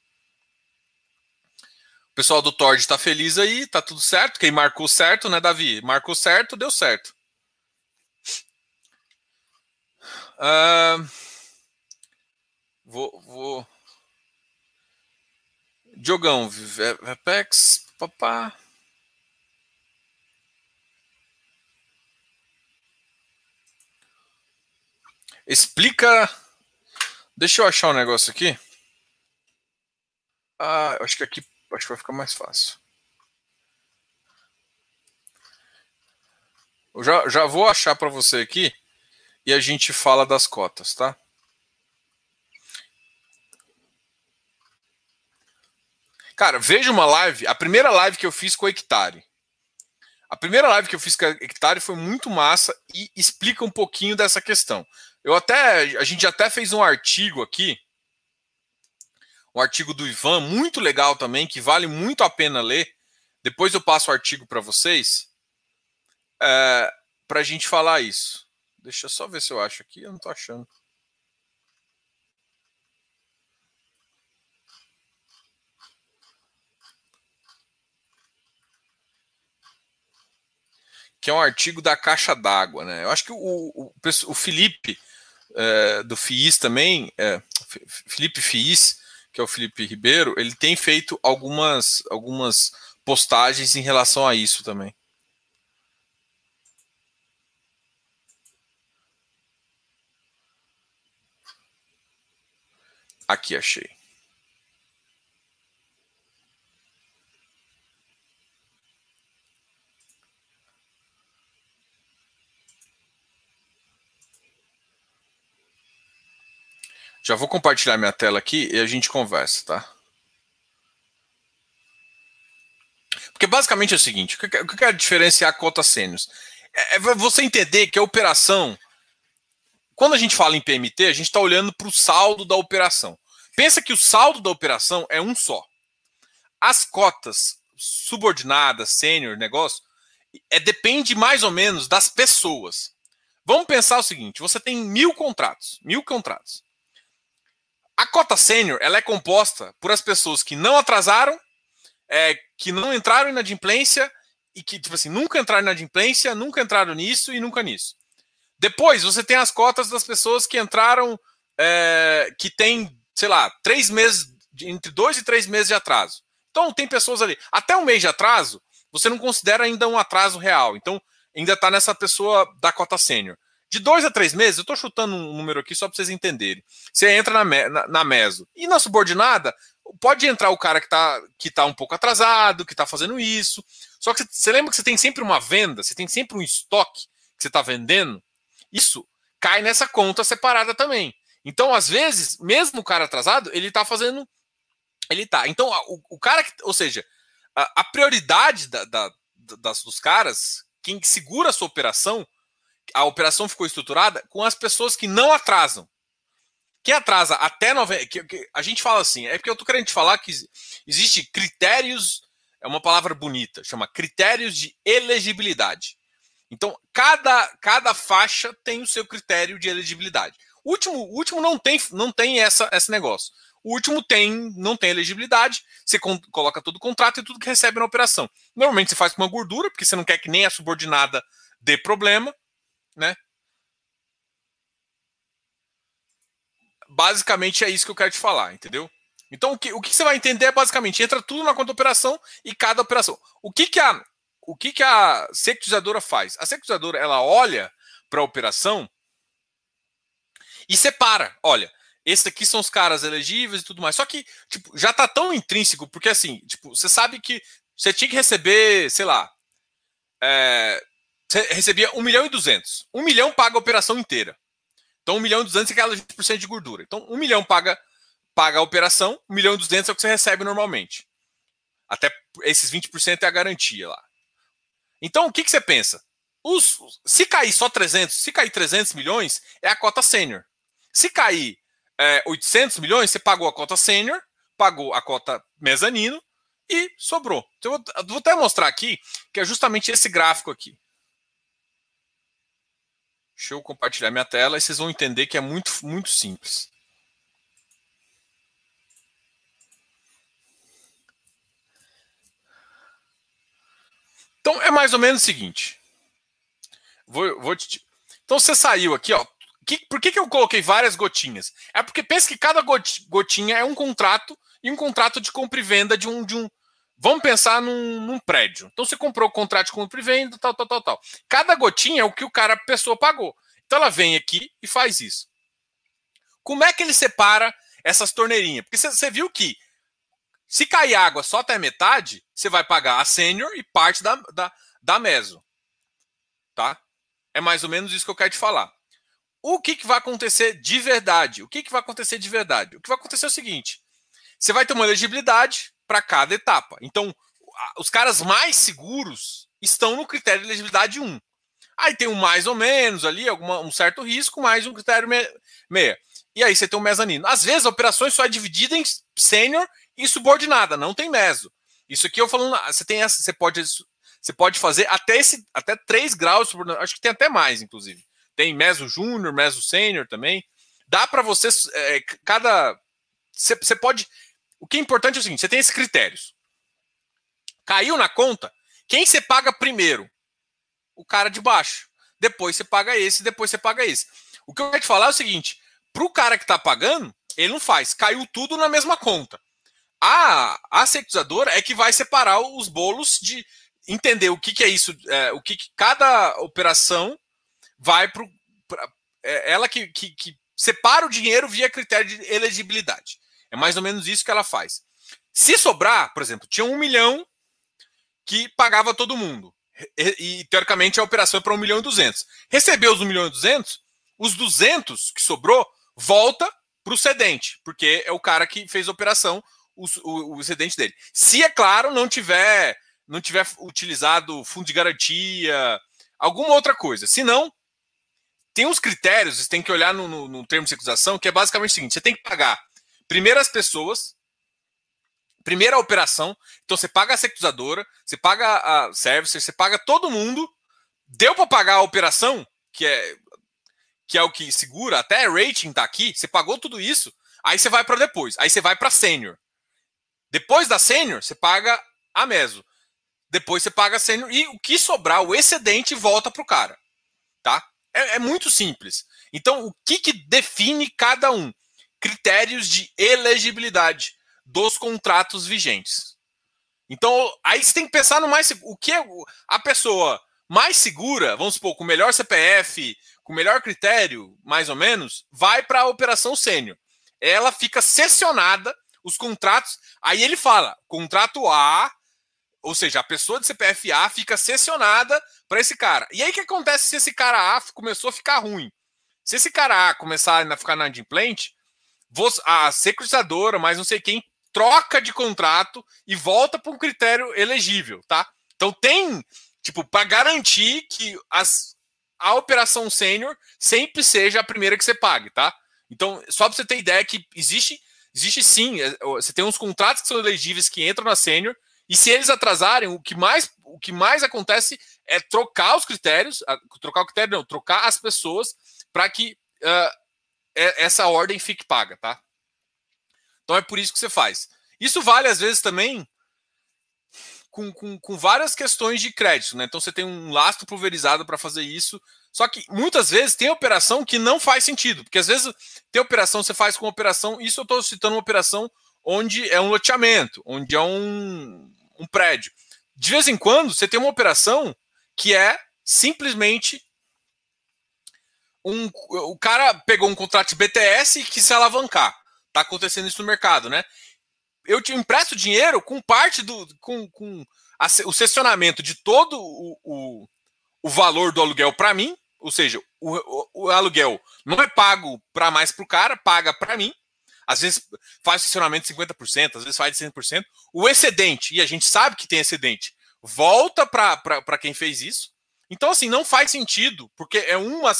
Speaker 1: pessoal do Tord está feliz aí, tá tudo certo. Quem marcou certo, né, Davi? Marcou certo, deu certo. Uh, vou, vou. Diogão, Vepex, papá. Explica. Deixa eu achar um negócio aqui. Ah, acho que aqui Acho que vai ficar mais fácil. Eu já, já vou achar para você aqui e a gente fala das cotas, tá? Cara, veja uma live, a primeira live que eu fiz com o Hectare. A primeira live que eu fiz com o Hectare foi muito massa e explica um pouquinho dessa questão. Eu até, a gente até fez um artigo aqui um artigo do Ivan, muito legal também, que vale muito a pena ler. Depois eu passo o artigo para vocês, é, para a gente falar isso. Deixa eu só ver se eu acho aqui, eu não estou achando. Que é um artigo da caixa d'água, né? Eu acho que o, o, o Felipe é, do FIIS também, é, Felipe FIIS, que é o Felipe Ribeiro, ele tem feito algumas, algumas postagens em relação a isso também. Aqui achei. Já vou compartilhar minha tela aqui e a gente conversa, tá? Porque basicamente é o seguinte: o que é diferenciar cota sênios? É, é você entender que a operação. Quando a gente fala em PMT, a gente está olhando para o saldo da operação. Pensa que o saldo da operação é um só. As cotas subordinadas, sênior, negócio, é, depende mais ou menos das pessoas. Vamos pensar o seguinte: você tem mil contratos, mil contratos. A cota sênior ela é composta por as pessoas que não atrasaram, é, que não entraram em inadimplência e que, tipo assim, nunca entraram em inadimplência, nunca entraram nisso e nunca nisso. Depois, você tem as cotas das pessoas que entraram, é, que tem, sei lá, três meses, entre dois e três meses de atraso. Então, tem pessoas ali. Até um mês de atraso, você não considera ainda um atraso real. Então, ainda está nessa pessoa da cota sênior. De dois a três meses, eu estou chutando um número aqui só para vocês entenderem. Você entra na, na, na, meso. E na subordinada, pode entrar o cara que está que tá um pouco atrasado, que está fazendo isso. Só que você lembra que você tem sempre uma venda, você tem sempre um estoque que você está vendendo? Isso cai nessa conta separada também. Então, às vezes, mesmo o cara atrasado, ele está fazendo. Ele tá. Então, o, o cara que. Ou seja, a, a prioridade da, da, das, dos caras, quem segura a sua operação, a operação ficou estruturada com as pessoas que não atrasam. Quem atrasa até 90. Que, que, a gente fala assim, é porque eu estou querendo te falar que existe critérios, é uma palavra bonita, chama critérios de elegibilidade. Então, cada, cada faixa tem o seu critério de elegibilidade. O último, o último não tem, não tem essa, esse negócio. O último tem, não tem elegibilidade. Você coloca todo o contrato e tudo que recebe na operação. Normalmente você faz com uma gordura, porque você não quer que nem a subordinada dê problema, né? Basicamente é isso que eu quero te falar, entendeu? Então o que, o que você vai entender é basicamente entra tudo na conta operação e cada operação. O que que a o que que a securitizadora faz? A securitizadora ela olha para a operação e separa. Olha, esses aqui são os caras elegíveis e tudo mais. Só que, tipo, já tá tão intrínseco, porque assim, tipo, você sabe que você tinha que receber, sei lá, é, você recebia 1 milhão e 200. 1 milhão paga a operação inteira. Então, 1 milhão e 200 é aquela 20% de gordura. Então, 1 milhão paga, paga a operação, 1 milhão e 200 é o que você recebe normalmente. Até esses 20% é a garantia lá. Então, o que, que você pensa? Os, se cair só 300, se cair 300 milhões, é a cota sênior. Se cair é, 800 milhões, você pagou a cota sênior, pagou a cota mezanino e sobrou. Então, eu vou, eu vou até mostrar aqui, que é justamente esse gráfico aqui. Deixa eu compartilhar minha tela e vocês vão entender que é muito, muito simples. Então é mais ou menos o seguinte. Vou, vou te... Então você saiu aqui, ó que, por que, que eu coloquei várias gotinhas? É porque pensa que cada gotinha é um contrato e um contrato de compra e venda de um. De um vamos pensar num, num prédio. Então você comprou o contrato de compra e venda, tal, tal, tal, tal. Cada gotinha é o que o cara, a pessoa pagou. Então ela vem aqui e faz isso. Como é que ele separa essas torneirinhas? Porque você viu que se cair água só até metade, você vai pagar a sênior e parte da, da, da meso. Tá? É mais ou menos isso que eu quero te falar. O que, que vai acontecer de verdade? O que, que vai acontecer de verdade? O que vai acontecer é o seguinte: você vai ter uma elegibilidade para cada etapa. Então, os caras mais seguros estão no critério de elegibilidade 1. Aí tem um mais ou menos ali, alguma, um certo risco, mais um critério meia. E aí você tem um mezanino. Às vezes, a operação só é dividida em sênior e subordinada, não tem meso. Isso aqui eu falando, você tem essa, você pode, você pode fazer até esse, até 3 graus, acho que tem até mais, inclusive. Tem Meso Júnior, Meso Sênior também. Dá para você. É, cada. Você pode. O que é importante é o seguinte: você tem esses critérios. Caiu na conta, quem você paga primeiro? O cara de baixo. Depois você paga esse, depois você paga esse. O que eu quero te falar é o seguinte: para o cara que está pagando, ele não faz. Caiu tudo na mesma conta. A, a é que vai separar os bolos de entender o que, que é isso, é, o que, que cada operação vai para é ela que, que, que separa o dinheiro via critério de elegibilidade. É mais ou menos isso que ela faz. Se sobrar, por exemplo, tinha um milhão que pagava todo mundo. E, e teoricamente a operação é para um milhão e duzentos. Recebeu os um milhão e duzentos, os duzentos que sobrou volta para o cedente, porque é o cara que fez a operação, o, o, o dele. Se, é claro, não tiver, não tiver utilizado fundo de garantia, alguma outra coisa. Se não, tem uns critérios, você tem que olhar no, no, no termo de acusação, que é basicamente o seguinte: você tem que pagar primeiro as pessoas, primeira operação, então você paga a securizadora, você paga a service, você paga todo mundo, deu para pagar a operação, que é que é o que segura, até rating tá aqui, você pagou tudo isso, aí você vai para depois, aí você vai para sênior. Depois da sênior, você paga a meso. Depois você paga a sênior e o que sobrar, o excedente volta pro cara, tá? É, é muito simples. Então, o que, que define cada um? Critérios de elegibilidade dos contratos vigentes. Então, aí você tem que pensar no mais o que é a pessoa mais segura, vamos supor, com o melhor CPF, com o melhor critério, mais ou menos, vai para a operação sênior. Ela fica sessionada os contratos, aí ele fala, contrato A, ou seja, a pessoa de CPF A fica sessionada para esse cara. E aí o que acontece se esse cara A começou a ficar ruim? Se esse cara A começar a ficar na inadimplente, a securitizadora, mas não sei quem, troca de contrato e volta para um critério elegível, tá? Então tem, tipo, para garantir que as, a operação sênior sempre seja a primeira que você pague, tá? Então, só para você ter ideia que existe, existe sim, é, você tem uns contratos que são elegíveis que entram na sênior, e se eles atrasarem, o que mais, o que mais acontece é trocar os critérios, trocar o critério não, trocar as pessoas para que uh, essa ordem fique paga, tá? Então é por isso que você faz. Isso vale às vezes também com, com, com várias questões de crédito, né? Então você tem um lastro pulverizado para fazer isso. Só que muitas vezes tem operação que não faz sentido, porque às vezes tem operação você faz com operação, isso eu estou citando uma operação onde é um loteamento, onde é um, um prédio. De vez em quando você tem uma operação que é simplesmente um, o cara pegou um contrato de BTS e quis se alavancar. Tá acontecendo isso no mercado, né? Eu te empresto dinheiro com parte do. com, com a, o cessionamento de todo o, o, o valor do aluguel para mim, ou seja, o, o, aluguel não é pago para mais para o cara, paga para mim. Às vezes faz estacionamento de 50%, às vezes faz de 100%. O excedente, e a gente sabe que tem excedente, volta para quem fez isso. Então, assim, não faz sentido, porque é uma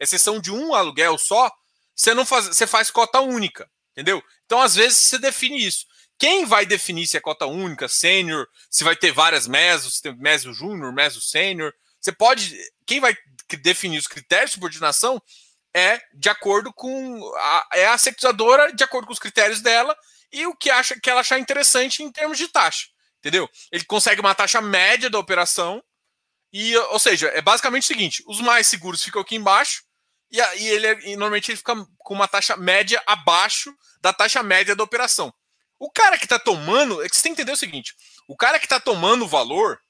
Speaker 1: exceção de um aluguel só, você não faz, você faz cota única, entendeu? Então, às vezes, você define isso. Quem vai definir se é cota única, sênior, se vai ter várias mesos, se tem meso júnior, meso sênior? Você pode. Quem vai definir os critérios de subordinação é de acordo com a, é a securizadora de acordo com os critérios dela e o que acha que ela achar interessante em termos de taxa, entendeu? Ele consegue uma taxa média da operação e, ou seja, é basicamente o seguinte: os mais seguros ficam aqui embaixo e, e ele é, e normalmente ele fica com uma taxa média abaixo da taxa média da operação. O cara que está tomando, é que você tem que entender o seguinte: o cara que está tomando o valor,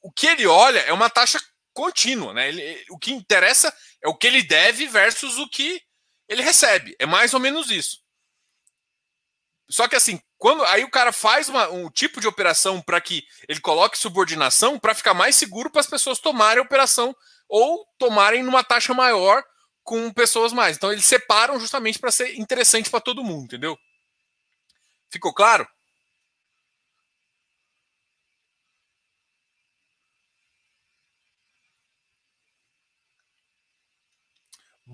Speaker 1: o que ele olha é uma taxa contínua, né? Ele, o que interessa é o que ele deve versus o que ele recebe. É mais ou menos isso. Só que assim, quando aí o cara faz uma, um tipo de operação para que ele coloque subordinação para ficar mais seguro para as pessoas tomarem a operação ou tomarem numa taxa maior com pessoas mais. Então eles separam justamente para ser interessante para todo mundo, entendeu? Ficou claro?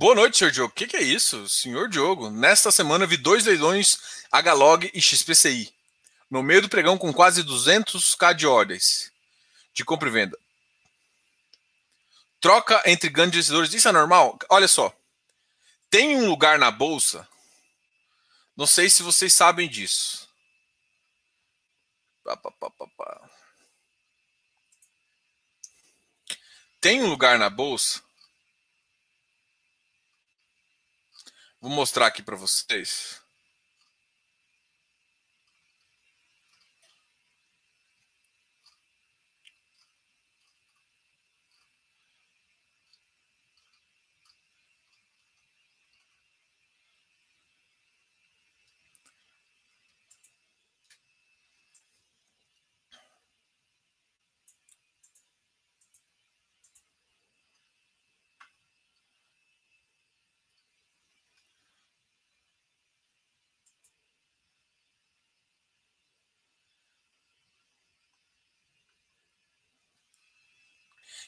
Speaker 1: Boa noite, senhor Diogo. O que, que, é isso? Senhor Diogo, nesta semana vi dois leilões HLOG e XPCI. No meio do pregão com quase 200k de ordens de compra e venda. Troca entre grandes investidores, isso é normal? Olha só. Tem um lugar na bolsa, não sei se vocês sabem disso. Tem um lugar na bolsa Vou mostrar aqui para vocês.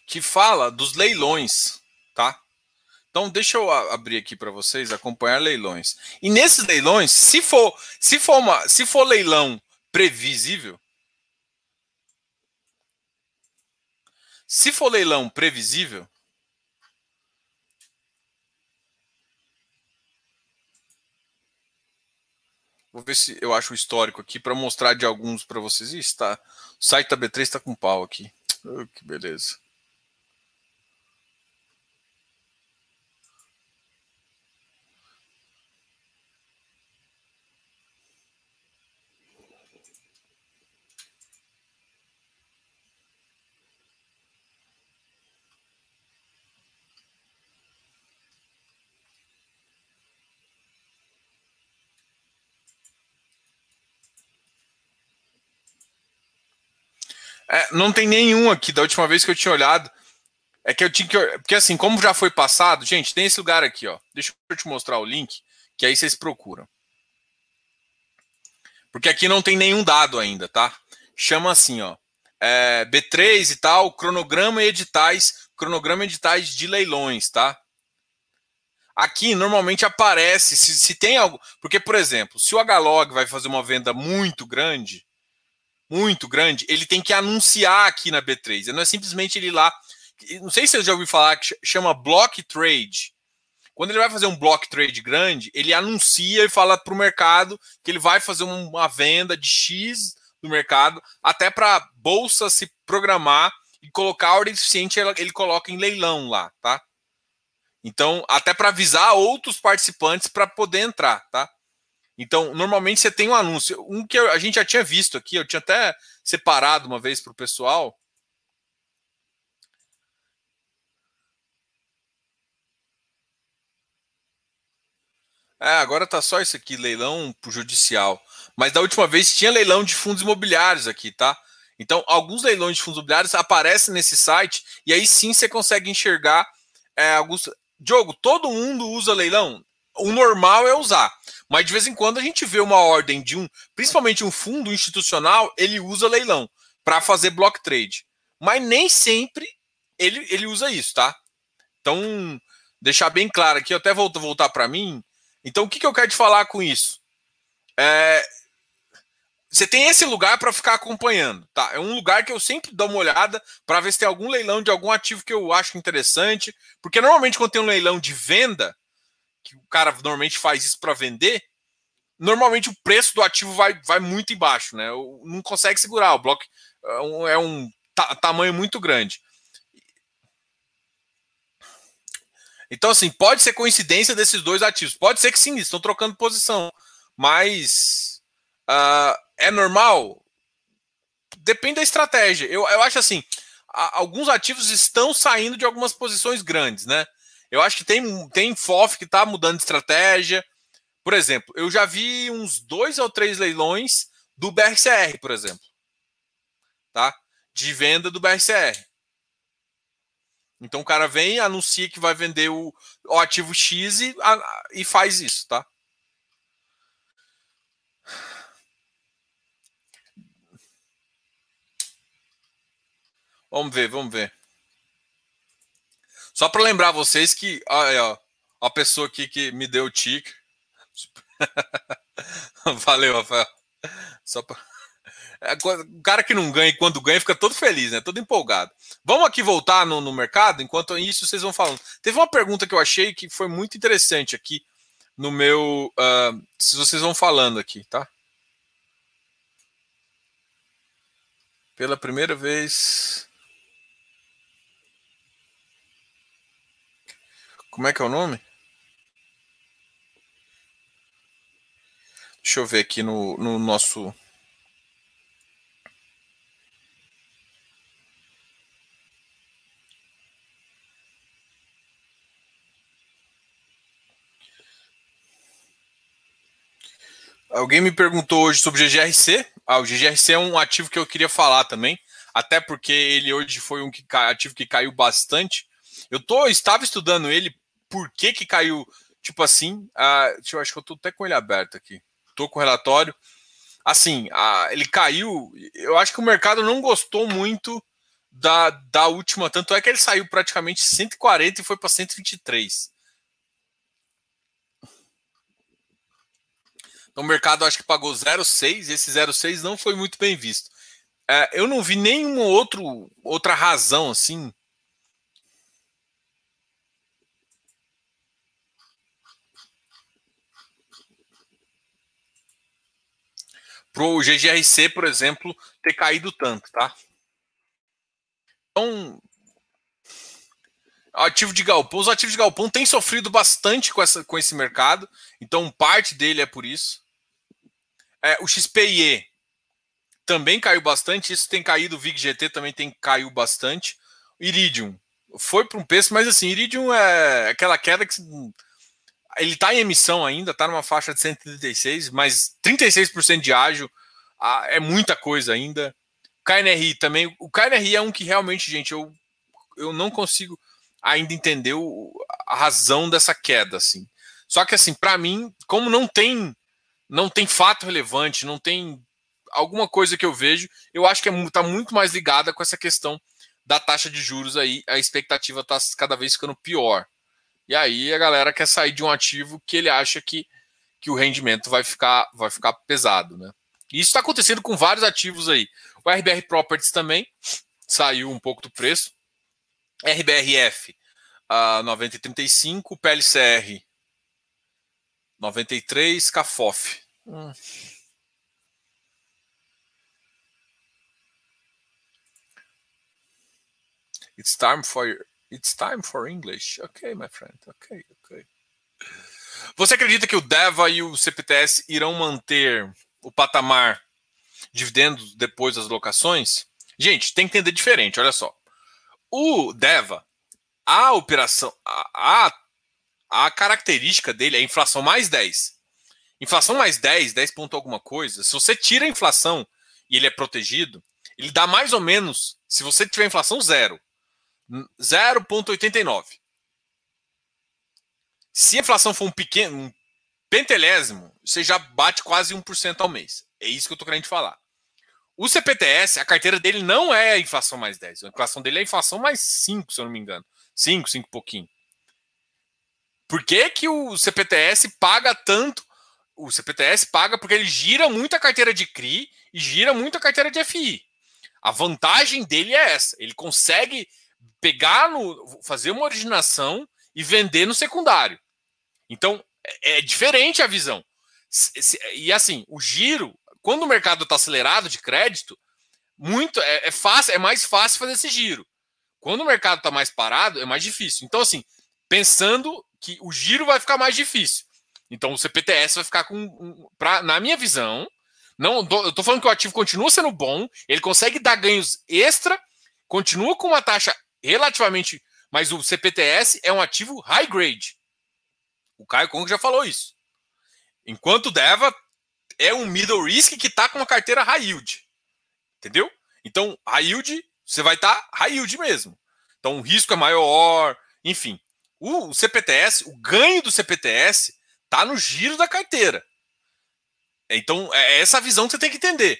Speaker 1: Que fala dos leilões, tá? Então deixa eu abrir aqui para vocês acompanhar leilões. E nesses leilões, se for, se for uma, se for leilão previsível, se for leilão previsível, Vou ver se eu acho o histórico aqui para mostrar de alguns para vocês. Ih, está, o site da B3 está com pau aqui. Oh, que beleza. É, não tem nenhum aqui da última vez que eu tinha olhado. É que eu tinha que. Porque assim, como já foi passado, gente, tem esse lugar aqui, ó. Deixa eu te mostrar o link, que aí vocês procuram. Porque aqui não tem nenhum dado ainda, tá? Chama assim, ó. É, B3 e tal, cronograma e editais, cronograma e editais de leilões, tá? Aqui normalmente aparece se, se tem algo. Porque, por exemplo, se o Hlog vai fazer uma venda muito grande, muito grande, ele tem que anunciar aqui na B3. Não é simplesmente ele ir lá. Não sei se você já ouviu falar que chama block trade. Quando ele vai fazer um block trade grande, ele anuncia e fala para o mercado que ele vai fazer uma venda de X do mercado, até para a bolsa se programar e colocar a ordem suficiente, ele coloca em leilão lá, tá? Então, até para avisar outros participantes para poder entrar, tá? Então, normalmente você tem um anúncio. Um que a gente já tinha visto aqui, eu tinha até separado uma vez para o pessoal. É, agora tá só isso aqui, leilão judicial. Mas da última vez tinha leilão de fundos imobiliários aqui, tá? Então, alguns leilões de fundos imobiliários aparecem nesse site e aí sim você consegue enxergar é, alguns. Diogo, todo mundo usa leilão? O normal é usar. Mas de vez em quando a gente vê uma ordem de um, principalmente um fundo institucional, ele usa leilão para fazer block trade. Mas nem sempre ele, ele usa isso, tá? Então, deixar bem claro aqui, eu até volto voltar para mim. Então, o que, que eu quero te falar com isso? É, você tem esse lugar para ficar acompanhando, tá? É um lugar que eu sempre dou uma olhada para ver se tem algum leilão de algum ativo que eu acho interessante, porque normalmente quando tem um leilão de venda, que o cara normalmente faz isso para vender, normalmente o preço do ativo vai, vai muito embaixo, né? Não consegue segurar, o bloco é um, é um ta tamanho muito grande. Então, assim, pode ser coincidência desses dois ativos. Pode ser que sim, estão trocando posição. Mas uh, é normal? Depende da estratégia. Eu, eu acho assim, alguns ativos estão saindo de algumas posições grandes, né? Eu acho que tem, tem FOF que está mudando de estratégia. Por exemplo, eu já vi uns dois ou três leilões do BRCR, por exemplo. Tá? De venda do BRCR. Então o cara vem, anuncia que vai vender o, o ativo X e, a, e faz isso, tá? Vamos ver, vamos ver. Só para lembrar vocês que ó, a pessoa aqui que me deu o tique. Valeu, Rafael. Só pra... É, o cara que não ganha e quando ganha fica todo feliz, né? Todo empolgado. Vamos aqui voltar no, no mercado, enquanto isso vocês vão falando. Teve uma pergunta que eu achei que foi muito interessante aqui no meu. Uh, se vocês vão falando aqui, tá? Pela primeira vez. Como é que é o nome? Deixa eu ver aqui no, no nosso. Alguém me perguntou hoje sobre o GGRC. Ah, o GGRC é um ativo que eu queria falar também, até porque ele hoje foi um ativo que caiu bastante. Eu tô, estava estudando ele por que, que caiu, tipo assim, deixa eu acho que eu tô até com ele aberto aqui. Tô com o relatório. Assim, ah, ele caiu. Eu acho que o mercado não gostou muito da, da última. Tanto é que ele saiu praticamente 140 e foi para 123. Então o mercado acho que pagou 0,6 e esse 0,6 não foi muito bem visto. É, eu não vi nenhuma outra razão assim para o GGRC, por exemplo, ter caído tanto, tá? Então, ativo de galpão, os ativos de galpão têm sofrido bastante com, essa, com esse mercado, então parte dele é por isso. É, o XPIE também caiu bastante, isso tem caído, o VIG-GT também tem caiu bastante. Iridium foi para um preço, mas assim, Iridium é aquela queda que ele está em emissão ainda, está numa faixa de 136, mas 36% de ágil é muita coisa ainda. KNRI também. O KNRI é um que realmente, gente, eu, eu não consigo ainda entender o, a razão dessa queda, assim. Só que assim, para mim, como não tem não tem fato relevante, não tem alguma coisa que eu vejo, eu acho que está é, tá muito mais ligada com essa questão da taxa de juros aí, a expectativa está cada vez ficando pior. E aí a galera quer sair de um ativo que ele acha que, que o rendimento vai ficar, vai ficar pesado, né? E isso está acontecendo com vários ativos aí. O RBR Properties também saiu um pouco do preço. RBRF a 90,35, PLCR 93, CAFOF. Hum. It's time for it's time for English. Ok, my friend. Ok, ok. Você acredita que o DEVA e o CPTS irão manter o patamar dividendos depois das locações? Gente, tem que entender diferente, olha só. O DEVA, a operação, a, a, a característica dele é inflação mais 10. Inflação mais 10, 10 ponto alguma coisa, se você tira a inflação e ele é protegido, ele dá mais ou menos, se você tiver inflação zero, 0,89. Se a inflação for um pequeno, um pentelésimo, você já bate quase 1% ao mês. É isso que eu estou querendo falar. O CPTS, a carteira dele não é a inflação mais 10. A inflação dele é a inflação mais 5, se eu não me engano. 5, 5 pouquinho. Por que, que o CPTS paga tanto? O CPTS paga porque ele gira muito a carteira de CRI e gira muito a carteira de FI. A vantagem dele é essa. Ele consegue pegar no. fazer uma originação e vender no secundário. Então, é, é diferente a visão. E assim, o giro, quando o mercado está acelerado de crédito, muito é, é, fácil, é mais fácil fazer esse giro. Quando o mercado está mais parado, é mais difícil. Então, assim, pensando que o giro vai ficar mais difícil. Então, o CPTS vai ficar com. Pra, na minha visão, não, eu estou falando que o ativo continua sendo bom, ele consegue dar ganhos extra, continua com uma taxa relativamente. Mas o CPTS é um ativo high grade. O Caio Kong já falou isso. Enquanto o Deva é um middle risk que está com uma carteira high yield. Entendeu? Então, high yield, você vai estar tá high yield mesmo. Então, o risco é maior, enfim. O, o CPTS, o ganho do CPTS está no giro da carteira. Então, é essa a visão que você tem que entender.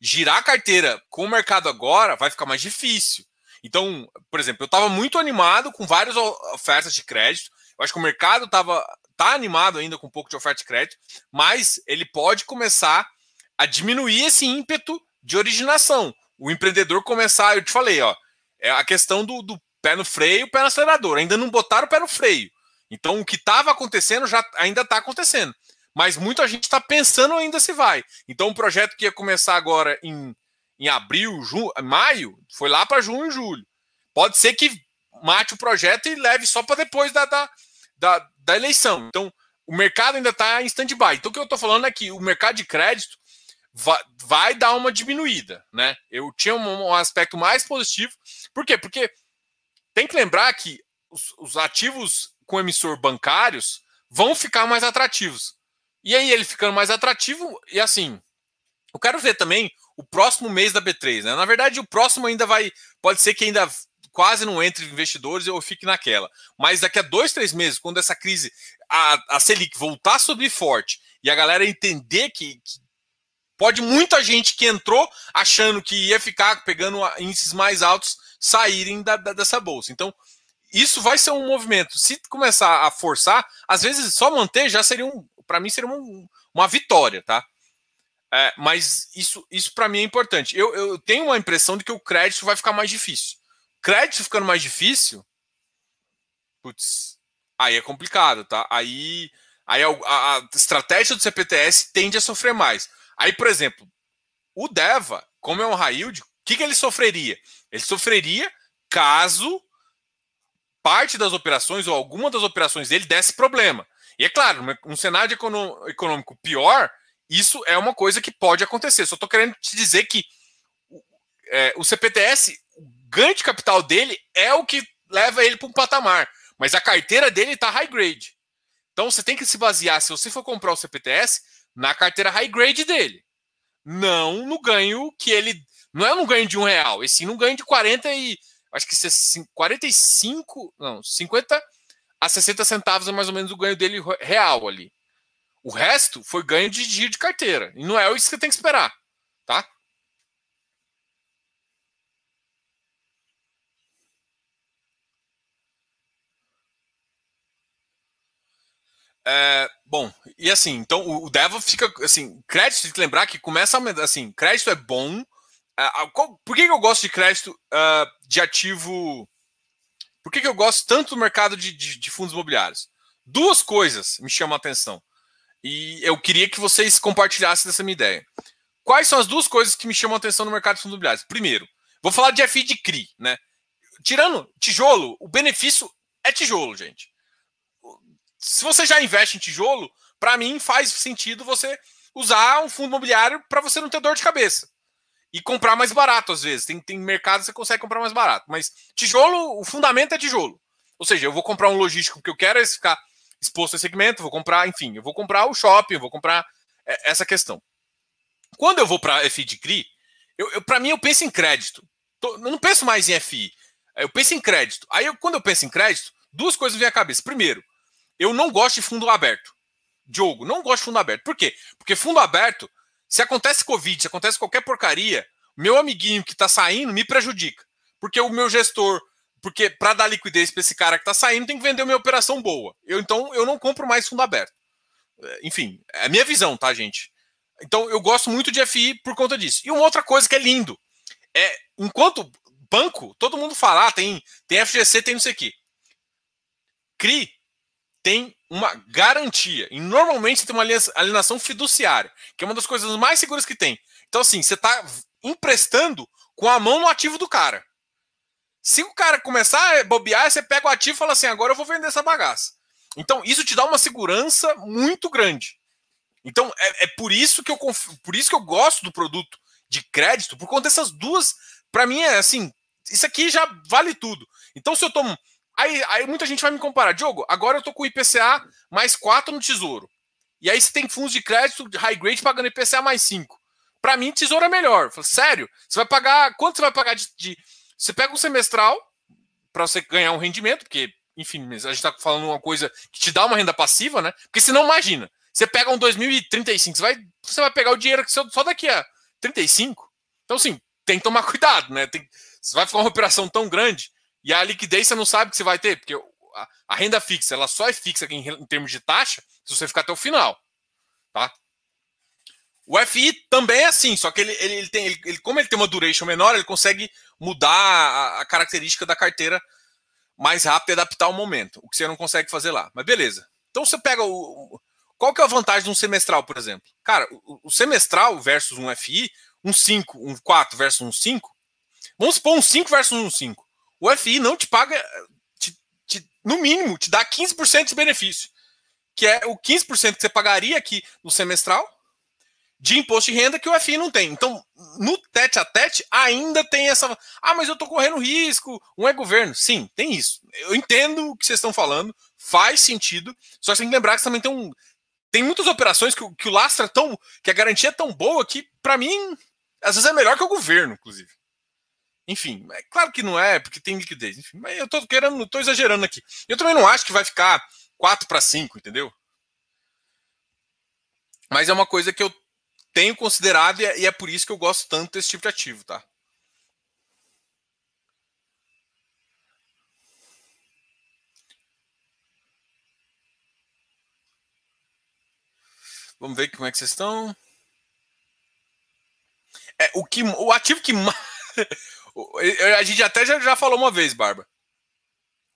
Speaker 1: Girar a carteira com o mercado agora vai ficar mais difícil. Então, por exemplo, eu estava muito animado com várias ofertas de crédito. Eu acho que o mercado estava tá animado ainda com um pouco de oferta de crédito, mas ele pode começar a diminuir esse ímpeto de originação. O empreendedor começar, eu te falei, ó, é a questão do, do pé no freio, pé no acelerador. Ainda não botaram o pé no freio. Então, o que estava acontecendo já ainda está acontecendo. Mas muita gente está pensando ainda se vai. Então, o projeto que ia começar agora em, em abril, junho, maio, foi lá para junho e julho. Pode ser que mate o projeto e leve só para depois da, da, da, da eleição. Então, o mercado ainda está em stand-by. Então, o que eu estou falando é que o mercado de crédito vai, vai dar uma diminuída. Né? Eu tinha um, um, aspecto mais positivo. Por quê? Porque tem que lembrar que os, os ativos com emissor bancários vão ficar mais atrativos. E aí, ele ficando mais atrativo, e assim, eu quero ver também o próximo mês da B3. Né? Na verdade, o próximo ainda vai. Pode ser que ainda quase não entre investidores eu fique naquela. Mas daqui a dois, três meses, quando essa crise, a, a Selic voltar a subir forte e a galera entender que, que pode muita gente que entrou achando que ia ficar pegando índices mais altos saírem da, da, dessa bolsa. Então, isso vai ser um movimento. Se começar a forçar, às vezes só manter já seria um, para mim seria um, uma vitória, tá? É, mas isso, isso para mim é importante. Eu, eu tenho uma impressão de que o crédito vai ficar mais difícil crédito ficando mais difícil, putz, aí é complicado, tá? Aí, aí a, a, estratégia do CPTS tende a sofrer mais. Aí, por exemplo, o DEVA, como é um high yield, o que, que ele sofreria? Ele sofreria caso parte das operações ou alguma das operações dele desse problema. E é claro, um cenário econômico pior, isso é uma coisa que pode acontecer. Só estou querendo te dizer que é, o CPTS ganho de capital dele é o que leva ele para um patamar. Mas a carteira dele está high grade. Então você tem que se basear, se você for comprar o CPTS, na carteira high grade dele. Não no ganho que ele. Não é no ganho de um real, e sim no ganho de 40 e. Acho que 45. Não, 50 a 60 centavos é mais ou menos o ganho dele real ali. O resto foi ganho de giro de carteira. E não é isso que você tem que esperar. Tá? É, bom, e assim, então o, o Deva fica assim, crédito, tem que lembrar que começa assim, crédito é bom. Uh, qual, por que, que, eu gosto de crédito uh, de ativo? Por que, que eu gosto tanto do mercado de, de, de, fundos imobiliários? Duas coisas me chamam a atenção. E eu queria que vocês compartilhassem dessa minha ideia. Quais são as duas coisas que me chamam a atenção no mercado de fundos imobiliários? Primeiro, vou falar de FI de CRI, né? Tirando tijolo, o benefício é tijolo, gente se você já investe em tijolo, para mim faz sentido você usar um fundo imobiliário para você não ter dor de cabeça. E comprar mais barato, às vezes. Tem, tem mercado que você consegue comprar mais barato. Mas tijolo, o fundamento é tijolo. Ou seja, eu vou comprar um logístico porque eu quero é ficar exposto a segmento, vou comprar, enfim, eu vou comprar o shopping, vou comprar é, essa questão. Quando eu vou para FI de CRI, eu, eu para mim eu penso em crédito. eu não penso mais em FI. Eu penso em crédito. Aí, eu, quando eu penso em crédito, duas coisas vêm à cabeça. Primeiro, eu não gosto de fundo aberto. Diogo, não gosto de fundo aberto. Por quê? Porque fundo aberto, se acontece Covid, se acontece qualquer porcaria, meu amiguinho que está saindo me prejudica. Porque o meu gestor, porque para dar liquidez para esse cara que está saindo, tem que vender uma operação boa. Eu então eu não compro mais fundo aberto. É, enfim, é a minha visão, tá, gente? Então eu gosto muito de FI por conta disso. E uma outra coisa que é lindo é enquanto banco, todo mundo fala, ah, tem tem FGC, tem não sei o quê. CRI tem uma garantia. E normalmente tem uma alienação fiduciária, que é uma das coisas mais seguras que tem. Então, assim, você está emprestando com a mão no ativo do cara. Se o cara começar a bobear, você pega o ativo e fala assim: agora eu vou vender essa bagaça. Então, isso te dá uma segurança muito grande. Então, é, é por isso que eu por isso que eu gosto do produto de crédito, por conta dessas duas. Para mim, é assim: isso aqui já vale tudo. Então, se eu tomo Aí, aí muita gente vai me comparar. Diogo, agora eu tô com IPCA mais 4 no Tesouro. E aí você tem fundos de crédito de high grade pagando IPCA mais 5. Para mim, Tesouro é melhor. Falo, Sério? Você vai pagar. Quanto você vai pagar de. de... Você pega um semestral para você ganhar um rendimento, porque, enfim, a gente está falando uma coisa que te dá uma renda passiva, né? Porque senão, imagina, você pega um 2035, você vai, você vai pegar o dinheiro só daqui a 35. Então, assim, tem que tomar cuidado, né? Tem, você vai ficar uma operação tão grande e a liquidez você não sabe que você vai ter, porque a, a renda fixa ela só é fixa em, em, termos de taxa se você ficar até o final. O FI também é assim, só que ele, ele, ele tem, ele, como ele tem uma duration menor, ele consegue mudar a, a característica da carteira mais rápido e adaptar ao momento, o que você não consegue fazer lá. Mas beleza. Então você pega o. Qual que é a vantagem de um semestral, por exemplo? Cara, o, o semestral versus um FI, um 5, um 4 versus um 5. Vamos supor um 5 versus um 5 o FI não te paga, te, te, no mínimo, te dá 15% de benefício, que é o 15% que você pagaria aqui no semestral de imposto de renda que o FI não tem. Então, no tete a tete, ainda tem essa. Ah, mas eu estou correndo risco, um é governo. Sim, tem isso. Eu entendo o que vocês estão falando, faz sentido, só que tem que lembrar que também tem um. Tem muitas operações que, que o lastro é tão. que a garantia é tão boa que, para mim, às vezes é melhor que o governo, inclusive. Enfim, é claro que não é, porque tem liquidez. Enfim, mas eu tô querendo, tô exagerando aqui. Eu também não acho que vai ficar 4 para 5, entendeu? Mas é uma coisa que eu tenho considerado é, e é por isso que eu gosto tanto desse tipo de ativo, tá? Vamos ver como é que vocês estão. É, o, que, o ativo que mais. A gente até já, já falou uma vez, Barba.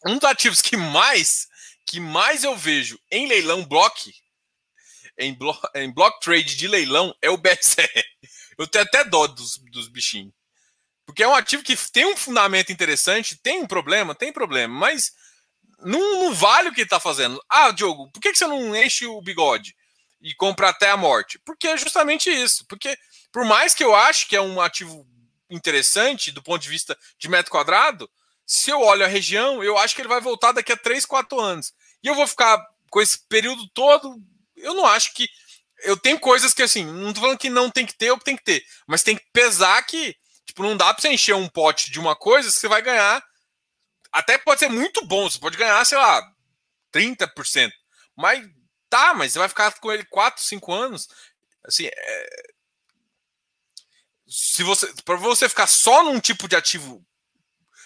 Speaker 1: Um dos ativos que mais que mais eu vejo em leilão block, em, blo, em block trade de leilão, é o BSR. Eu tenho até dó dos, dos bichinhos. Porque é um ativo que tem um fundamento interessante, tem um problema, tem problema, mas não, não vale o que está fazendo. Ah, Diogo, por que, que você não enche o bigode e compra até a morte? Porque é justamente isso. Porque por mais que eu ache que é um ativo interessante do ponto de vista de metro quadrado, se eu olho a região, eu acho que ele vai voltar daqui a 3, 4 anos. E eu vou ficar com esse período todo. Eu não acho que. Eu tenho coisas que, assim, não tô falando que não tem que ter ou tem que ter, mas tem que pesar que, tipo, não dá pra você encher um pote de uma coisa que você vai ganhar. Até pode ser muito bom, você pode ganhar, sei lá, 30%. Mas tá, mas você vai ficar com ele 4, 5 anos. Assim, é, se você para você ficar só num tipo de ativo,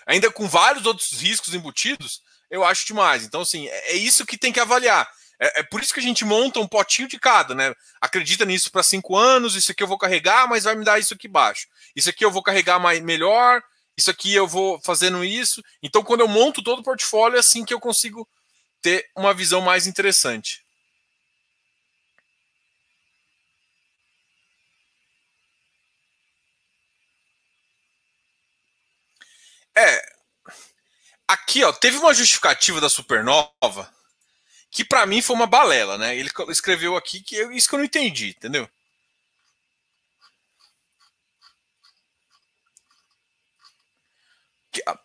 Speaker 1: ainda com vários outros riscos embutidos, eu acho demais. Então, assim, é, é isso que tem que avaliar. É, é, por isso que a gente monta um potinho de cada, né? Acredita nisso para cinco anos, isso aqui eu vou carregar, mas vai me dar isso aqui baixo. Isso aqui eu vou carregar mais, melhor, isso aqui eu vou fazendo isso. Então, quando eu monto todo o portfólio, é assim que eu consigo ter uma visão mais interessante. É, aqui, ó, teve uma justificativa da Supernova que para mim foi uma balela, né? Ele escreveu aqui que eu, isso que eu não entendi, entendeu?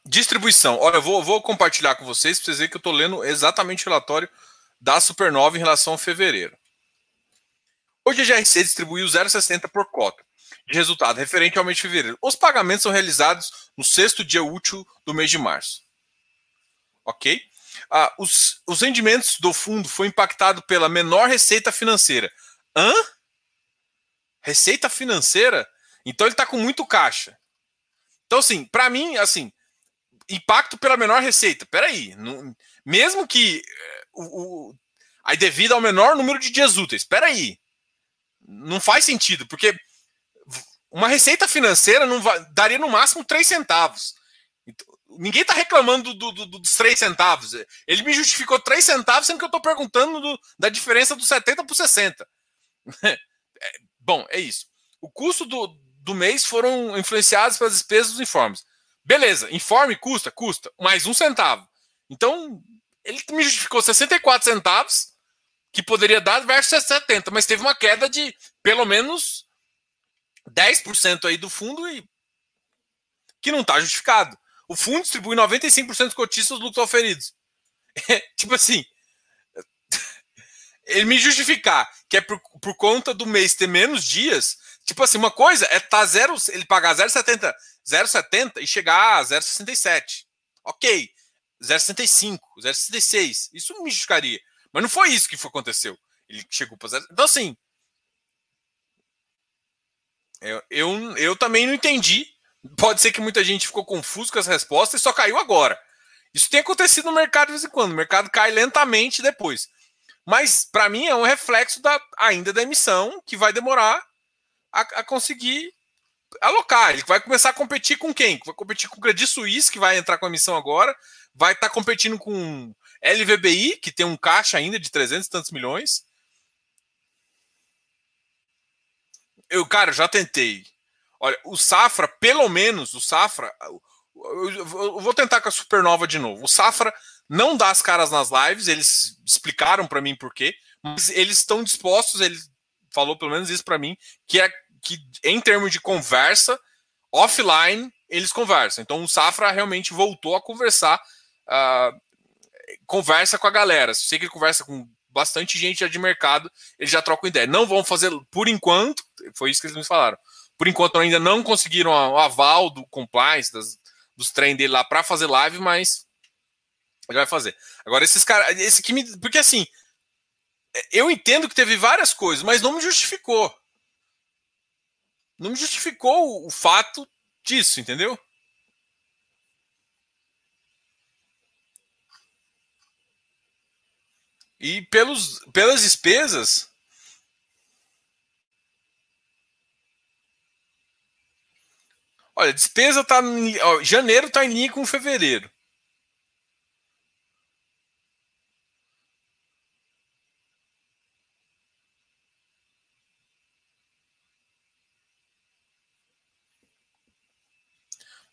Speaker 1: Distribuição. Olha, eu vou, vou compartilhar com vocês para vocês verem que eu estou lendo exatamente o relatório da Supernova em relação a fevereiro. Hoje a GRC distribuiu 0,60 por cota de resultado referente ao mês de fevereiro. Os pagamentos são realizados no sexto dia útil do mês de março. Ok? Ah, os, os rendimentos do fundo foi impactado pela menor receita financeira. Hã? Receita financeira? Então ele está com muito caixa. Então, assim, para mim, assim, impacto pela menor receita. Peraí, mesmo que eh, o, o, aí devido ao menor número de dias úteis. Peraí, não faz sentido, porque uma receita financeira não daria no máximo 3 centavos. Ninguém está reclamando do, do, dos 3 centavos. Ele me justificou 3 centavos, sendo que eu estou perguntando do, da diferença dos 70 por 60. é, bom, é isso. O custo do, do mês foram influenciados pelas despesas dos informes. Beleza, informe custa? Custa. Mais um centavo. Então, ele me justificou 64 centavos, que poderia dar versus 70, mas teve uma queda de pelo menos 10% aí do fundo e que não está justificado. O fundo distribui 95% dos cotistas lucros oferidos. É, tipo assim, ele me justificar que é por, por conta do mês ter menos dias, tipo assim, uma coisa é tá zero, ele pagar 0,70, 0,70 e chegar a 0,67. OK. 0,65, 0,66. Isso me justificaria. Mas não foi isso que aconteceu. Ele chegou para 0. Então assim, eu, eu, eu também não entendi. Pode ser que muita gente ficou confuso com as respostas e só caiu agora. Isso tem acontecido no mercado de vez em quando. O mercado cai lentamente depois. Mas, para mim, é um reflexo da, ainda da emissão que vai demorar a, a, conseguir alocar. Ele vai começar a competir com quem? Vai competir com o Credit Suisse, que vai entrar com a emissão agora. Vai estar tá competindo com LVBI, que tem um caixa ainda de 300 e tantos milhões. Eu, cara, já tentei. Olha, o Safra, pelo menos, o Safra. Eu vou tentar com a Supernova de novo. O Safra não dá as caras nas lives, eles explicaram para mim por quê, mas eles estão dispostos, ele falou pelo menos isso para mim, que é que em termos de conversa, offline, eles conversam. Então o Safra realmente voltou a conversar, uh, conversa com a galera. Sei que ele conversa com bastante gente já de mercado, eles já trocam ideia. Não vão fazer, por enquanto, foi isso que eles me falaram. Por enquanto ainda não conseguiram o aval do compliance, das, dos treinos dele lá para fazer live, mas ele vai fazer. Agora, esses caras, esse que me. Porque assim, eu entendo que teve várias coisas, mas não me justificou. Não me justificou o fato disso, entendeu? E pelos, pelas despesas. Olha, despesa tá. Ó, janeiro está em linha com fevereiro.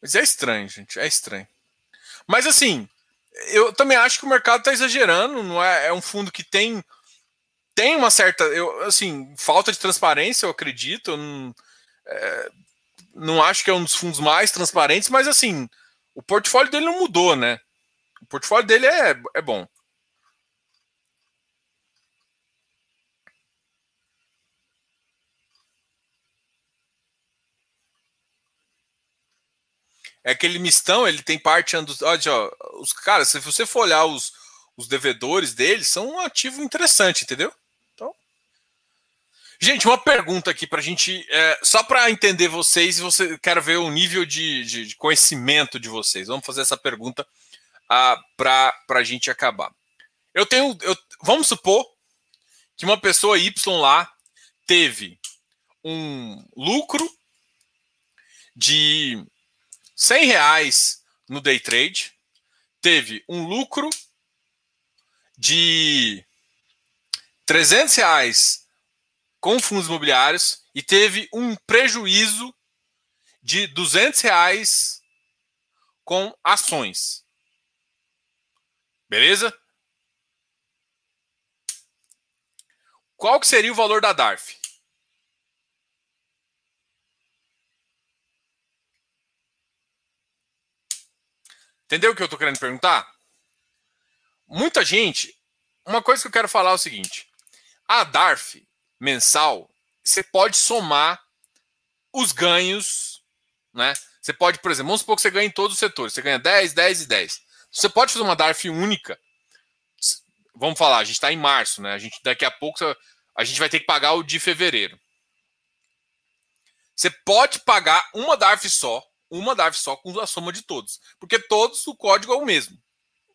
Speaker 1: Mas é estranho, gente. É estranho. Mas assim, eu também acho que o mercado está exagerando. Não é, é um fundo que tem tem uma certa, eu, assim, falta de transparência, eu acredito. Eu não, é, não acho que é um dos fundos mais transparentes, mas assim, o portfólio dele não mudou, né? O portfólio dele é, é bom. É aquele mistão, ele tem parte. Olha, os caras, se você for olhar os, os devedores deles, são um ativo interessante, entendeu? Gente, uma pergunta aqui para a gente. É, só para entender vocês você quero ver o nível de, de, de, conhecimento de vocês. Vamos fazer essa pergunta ah, para a gente acabar. eu tenho. Eu, vamos supor que uma pessoa Y lá teve um lucro de 100 reais no day trade, teve um lucro de 300 reais com fundos imobiliários e teve um prejuízo de 200 reais com ações. Beleza? Qual que seria o valor da DARF? Entendeu o que eu estou querendo perguntar? Muita gente. Uma coisa que eu quero falar é o seguinte: a DARF mensal, você pode somar os ganhos, né? Você pode, por exemplo, vamos supor que você ganha em todos os setores, você ganha 10, 10 e 10. Você pode fazer uma DARF única. Vamos falar, a gente está em março, né? A gente daqui a pouco a gente vai ter que pagar o de fevereiro. Você pode pagar uma DARF só uma DARF só com a soma de todos. Porque todos o código é o mesmo,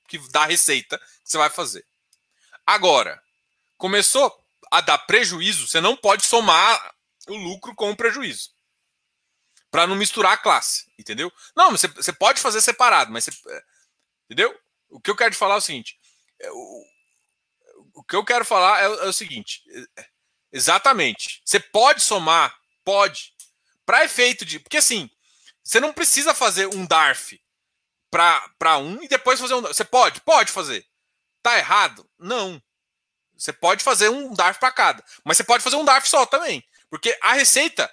Speaker 1: que dá a receita que você vai fazer. Agora, começou a dar prejuízo, você não pode somar o lucro com o prejuízo. Para não misturar a classe, entendeu? Não, você, você pode fazer separado, mas você, entendeu? O que eu quero te falar é o seguinte: é, o, o que eu quero falar é, é o seguinte: é, exatamente. Você pode somar, pode, para efeito de. Porque assim, você não precisa fazer um DARF para um e depois fazer um. Você pode? Pode fazer. Tá errado? Não. Você pode fazer um DARF para cada. Mas você pode fazer um DARF só também. Porque a receita,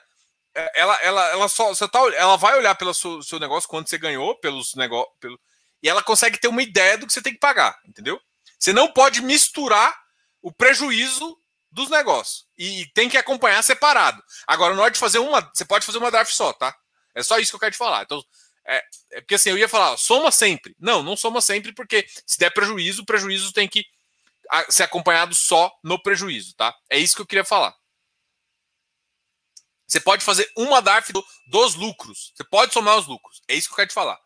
Speaker 1: é, ela, ela, ela só. Você tá, ela vai olhar pelo seu, seu negócio, quanto você ganhou, pelos negócios. Pelo, e ela consegue ter uma ideia do que você tem que pagar. Entendeu? Você não pode misturar o prejuízo dos negócios. E tem que acompanhar separado. Agora, na hora de fazer uma. Você pode fazer uma DARF só, tá? É só isso que eu quero te falar. Então, é, é porque assim, eu ia falar, soma sempre. Não, não soma sempre, porque se der prejuízo, o prejuízo tem que ser acompanhado só no prejuízo, tá? É isso que eu queria falar. Você pode fazer uma DARF do, dos lucros. Você pode somar os lucros. É isso que eu quero te falar.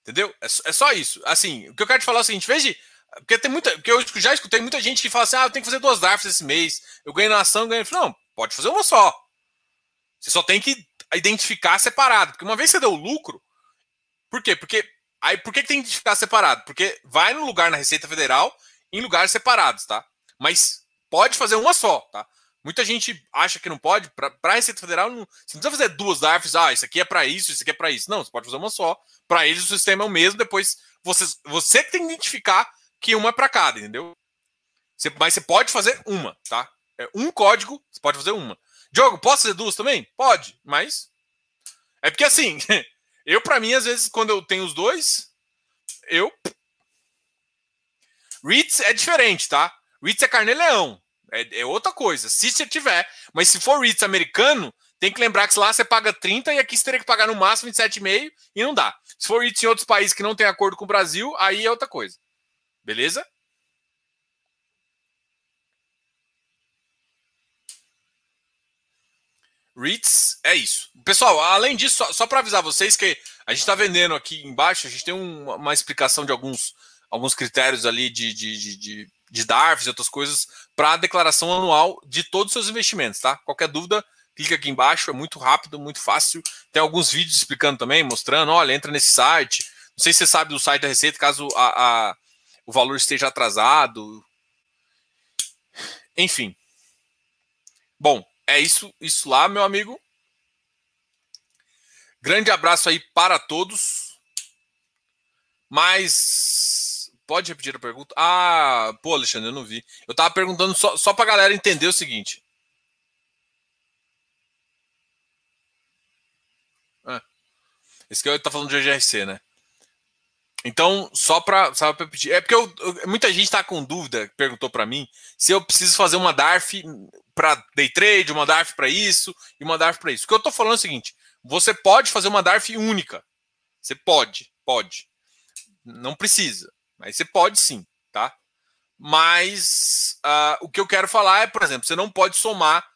Speaker 1: Entendeu? É, é só isso. Assim, o que eu quero te falar é o seguinte: veja. Porque tem muita. Porque eu já escutei muita gente que fala assim: ah, eu tenho que fazer duas DARFs esse mês. Eu ganho na ação, ganho. Não, pode fazer uma só. Você só tem que identificar separado. Porque uma vez que você deu lucro, por quê? Porque aí por que tem que identificar separado? Porque vai no lugar na Receita Federal em lugares separados, tá? Mas pode fazer uma só, tá? Muita gente acha que não pode. Para a Receita Federal, não, você não precisa fazer duas DARFs. Ah, isso aqui é para isso, isso aqui é para isso. Não, você pode fazer uma só. Para eles, o sistema é o mesmo. Depois, você, você tem que identificar que uma é para cada, entendeu? Você, mas você pode fazer uma, tá? É um código, você pode fazer uma. Diogo, posso fazer duas também? Pode, mas. É porque assim, eu, para mim, às vezes, quando eu tenho os dois, eu. REITs é diferente, tá? REITs é carnê-leão. É, é, outra coisa. Se você tiver. Mas se for REITs americano, tem que lembrar que lá você paga 30 e aqui você teria que pagar no máximo 27,5 e não dá. Se for REITs em outros países que não tem acordo com o Brasil, aí é outra coisa. Beleza? REITs é isso. Pessoal, além disso, só, só para avisar vocês que a gente está vendendo aqui embaixo, a gente tem um, uma explicação de alguns, alguns critérios ali de, de, de, de, de DARFs e outras coisas para a declaração anual de todos os seus investimentos, tá? Qualquer dúvida, clica aqui embaixo, é muito rápido, muito fácil. Tem alguns vídeos explicando também, mostrando, olha, entra nesse site. Não sei se você sabe do site da Receita, caso a, a o valor esteja atrasado. Enfim. Bom, é isso, isso lá, meu amigo. Grande abraço aí para todos. Mas pode repetir a pergunta? Ah, pô, Alexandre, eu não vi. Eu tava perguntando só, só pra galera entender o seguinte. Ah, esse que eu tá falando de GRC, né? Então, só para pedir. É porque eu, eu, muita gente está com dúvida, perguntou para mim, se eu preciso fazer uma DARF para day trade, uma DARF para isso e uma DARF para isso. O que eu estou falando é o seguinte: você pode fazer uma DARF única. Você pode, pode. Não precisa, mas você pode sim, tá? Mas uh, o que eu quero falar é, por exemplo, você não pode somar.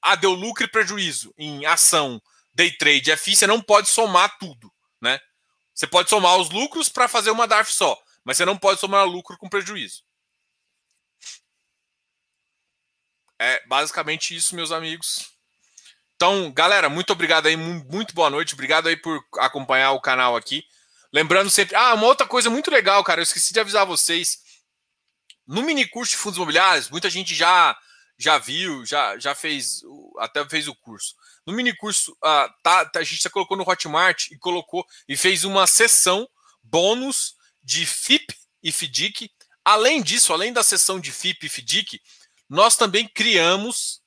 Speaker 1: Ah, deu lucro e prejuízo em ação, day trade, FI, você não pode somar tudo, né? Você pode somar os lucros para fazer uma DARF só, mas você não pode somar lucro com prejuízo. É basicamente isso, meus amigos. Então, galera, muito obrigado aí, muito boa noite. Obrigado aí por acompanhar o canal aqui. Lembrando sempre. Ah, uma outra coisa muito legal, cara. Eu esqueci de avisar vocês. No mini curso de fundos imobiliários, muita gente já já viu, já, já fez, até fez o curso. No mini curso, uh, tá, tá, a gente já colocou no Hotmart e colocou e fez uma sessão bônus de FIP e FDIC. Além disso, além da sessão de FIP e FDIC, nós também criamos,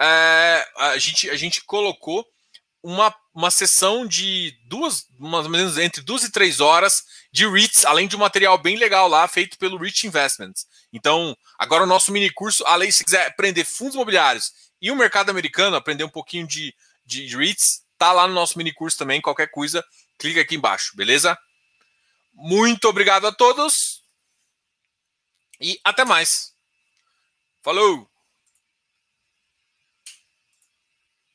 Speaker 1: é, a, gente, a gente colocou uma, uma sessão de duas, mais ou menos entre duas e três horas de REITs, além de um material bem legal lá, feito pelo Rich Investments. Então, agora o nosso mini curso, além se quiser aprender fundos imobiliários e o mercado americano, aprender um pouquinho de, de REITs, tá lá no nosso mini curso também. Qualquer coisa, clica aqui embaixo, beleza? Muito obrigado a todos e até mais. Falou!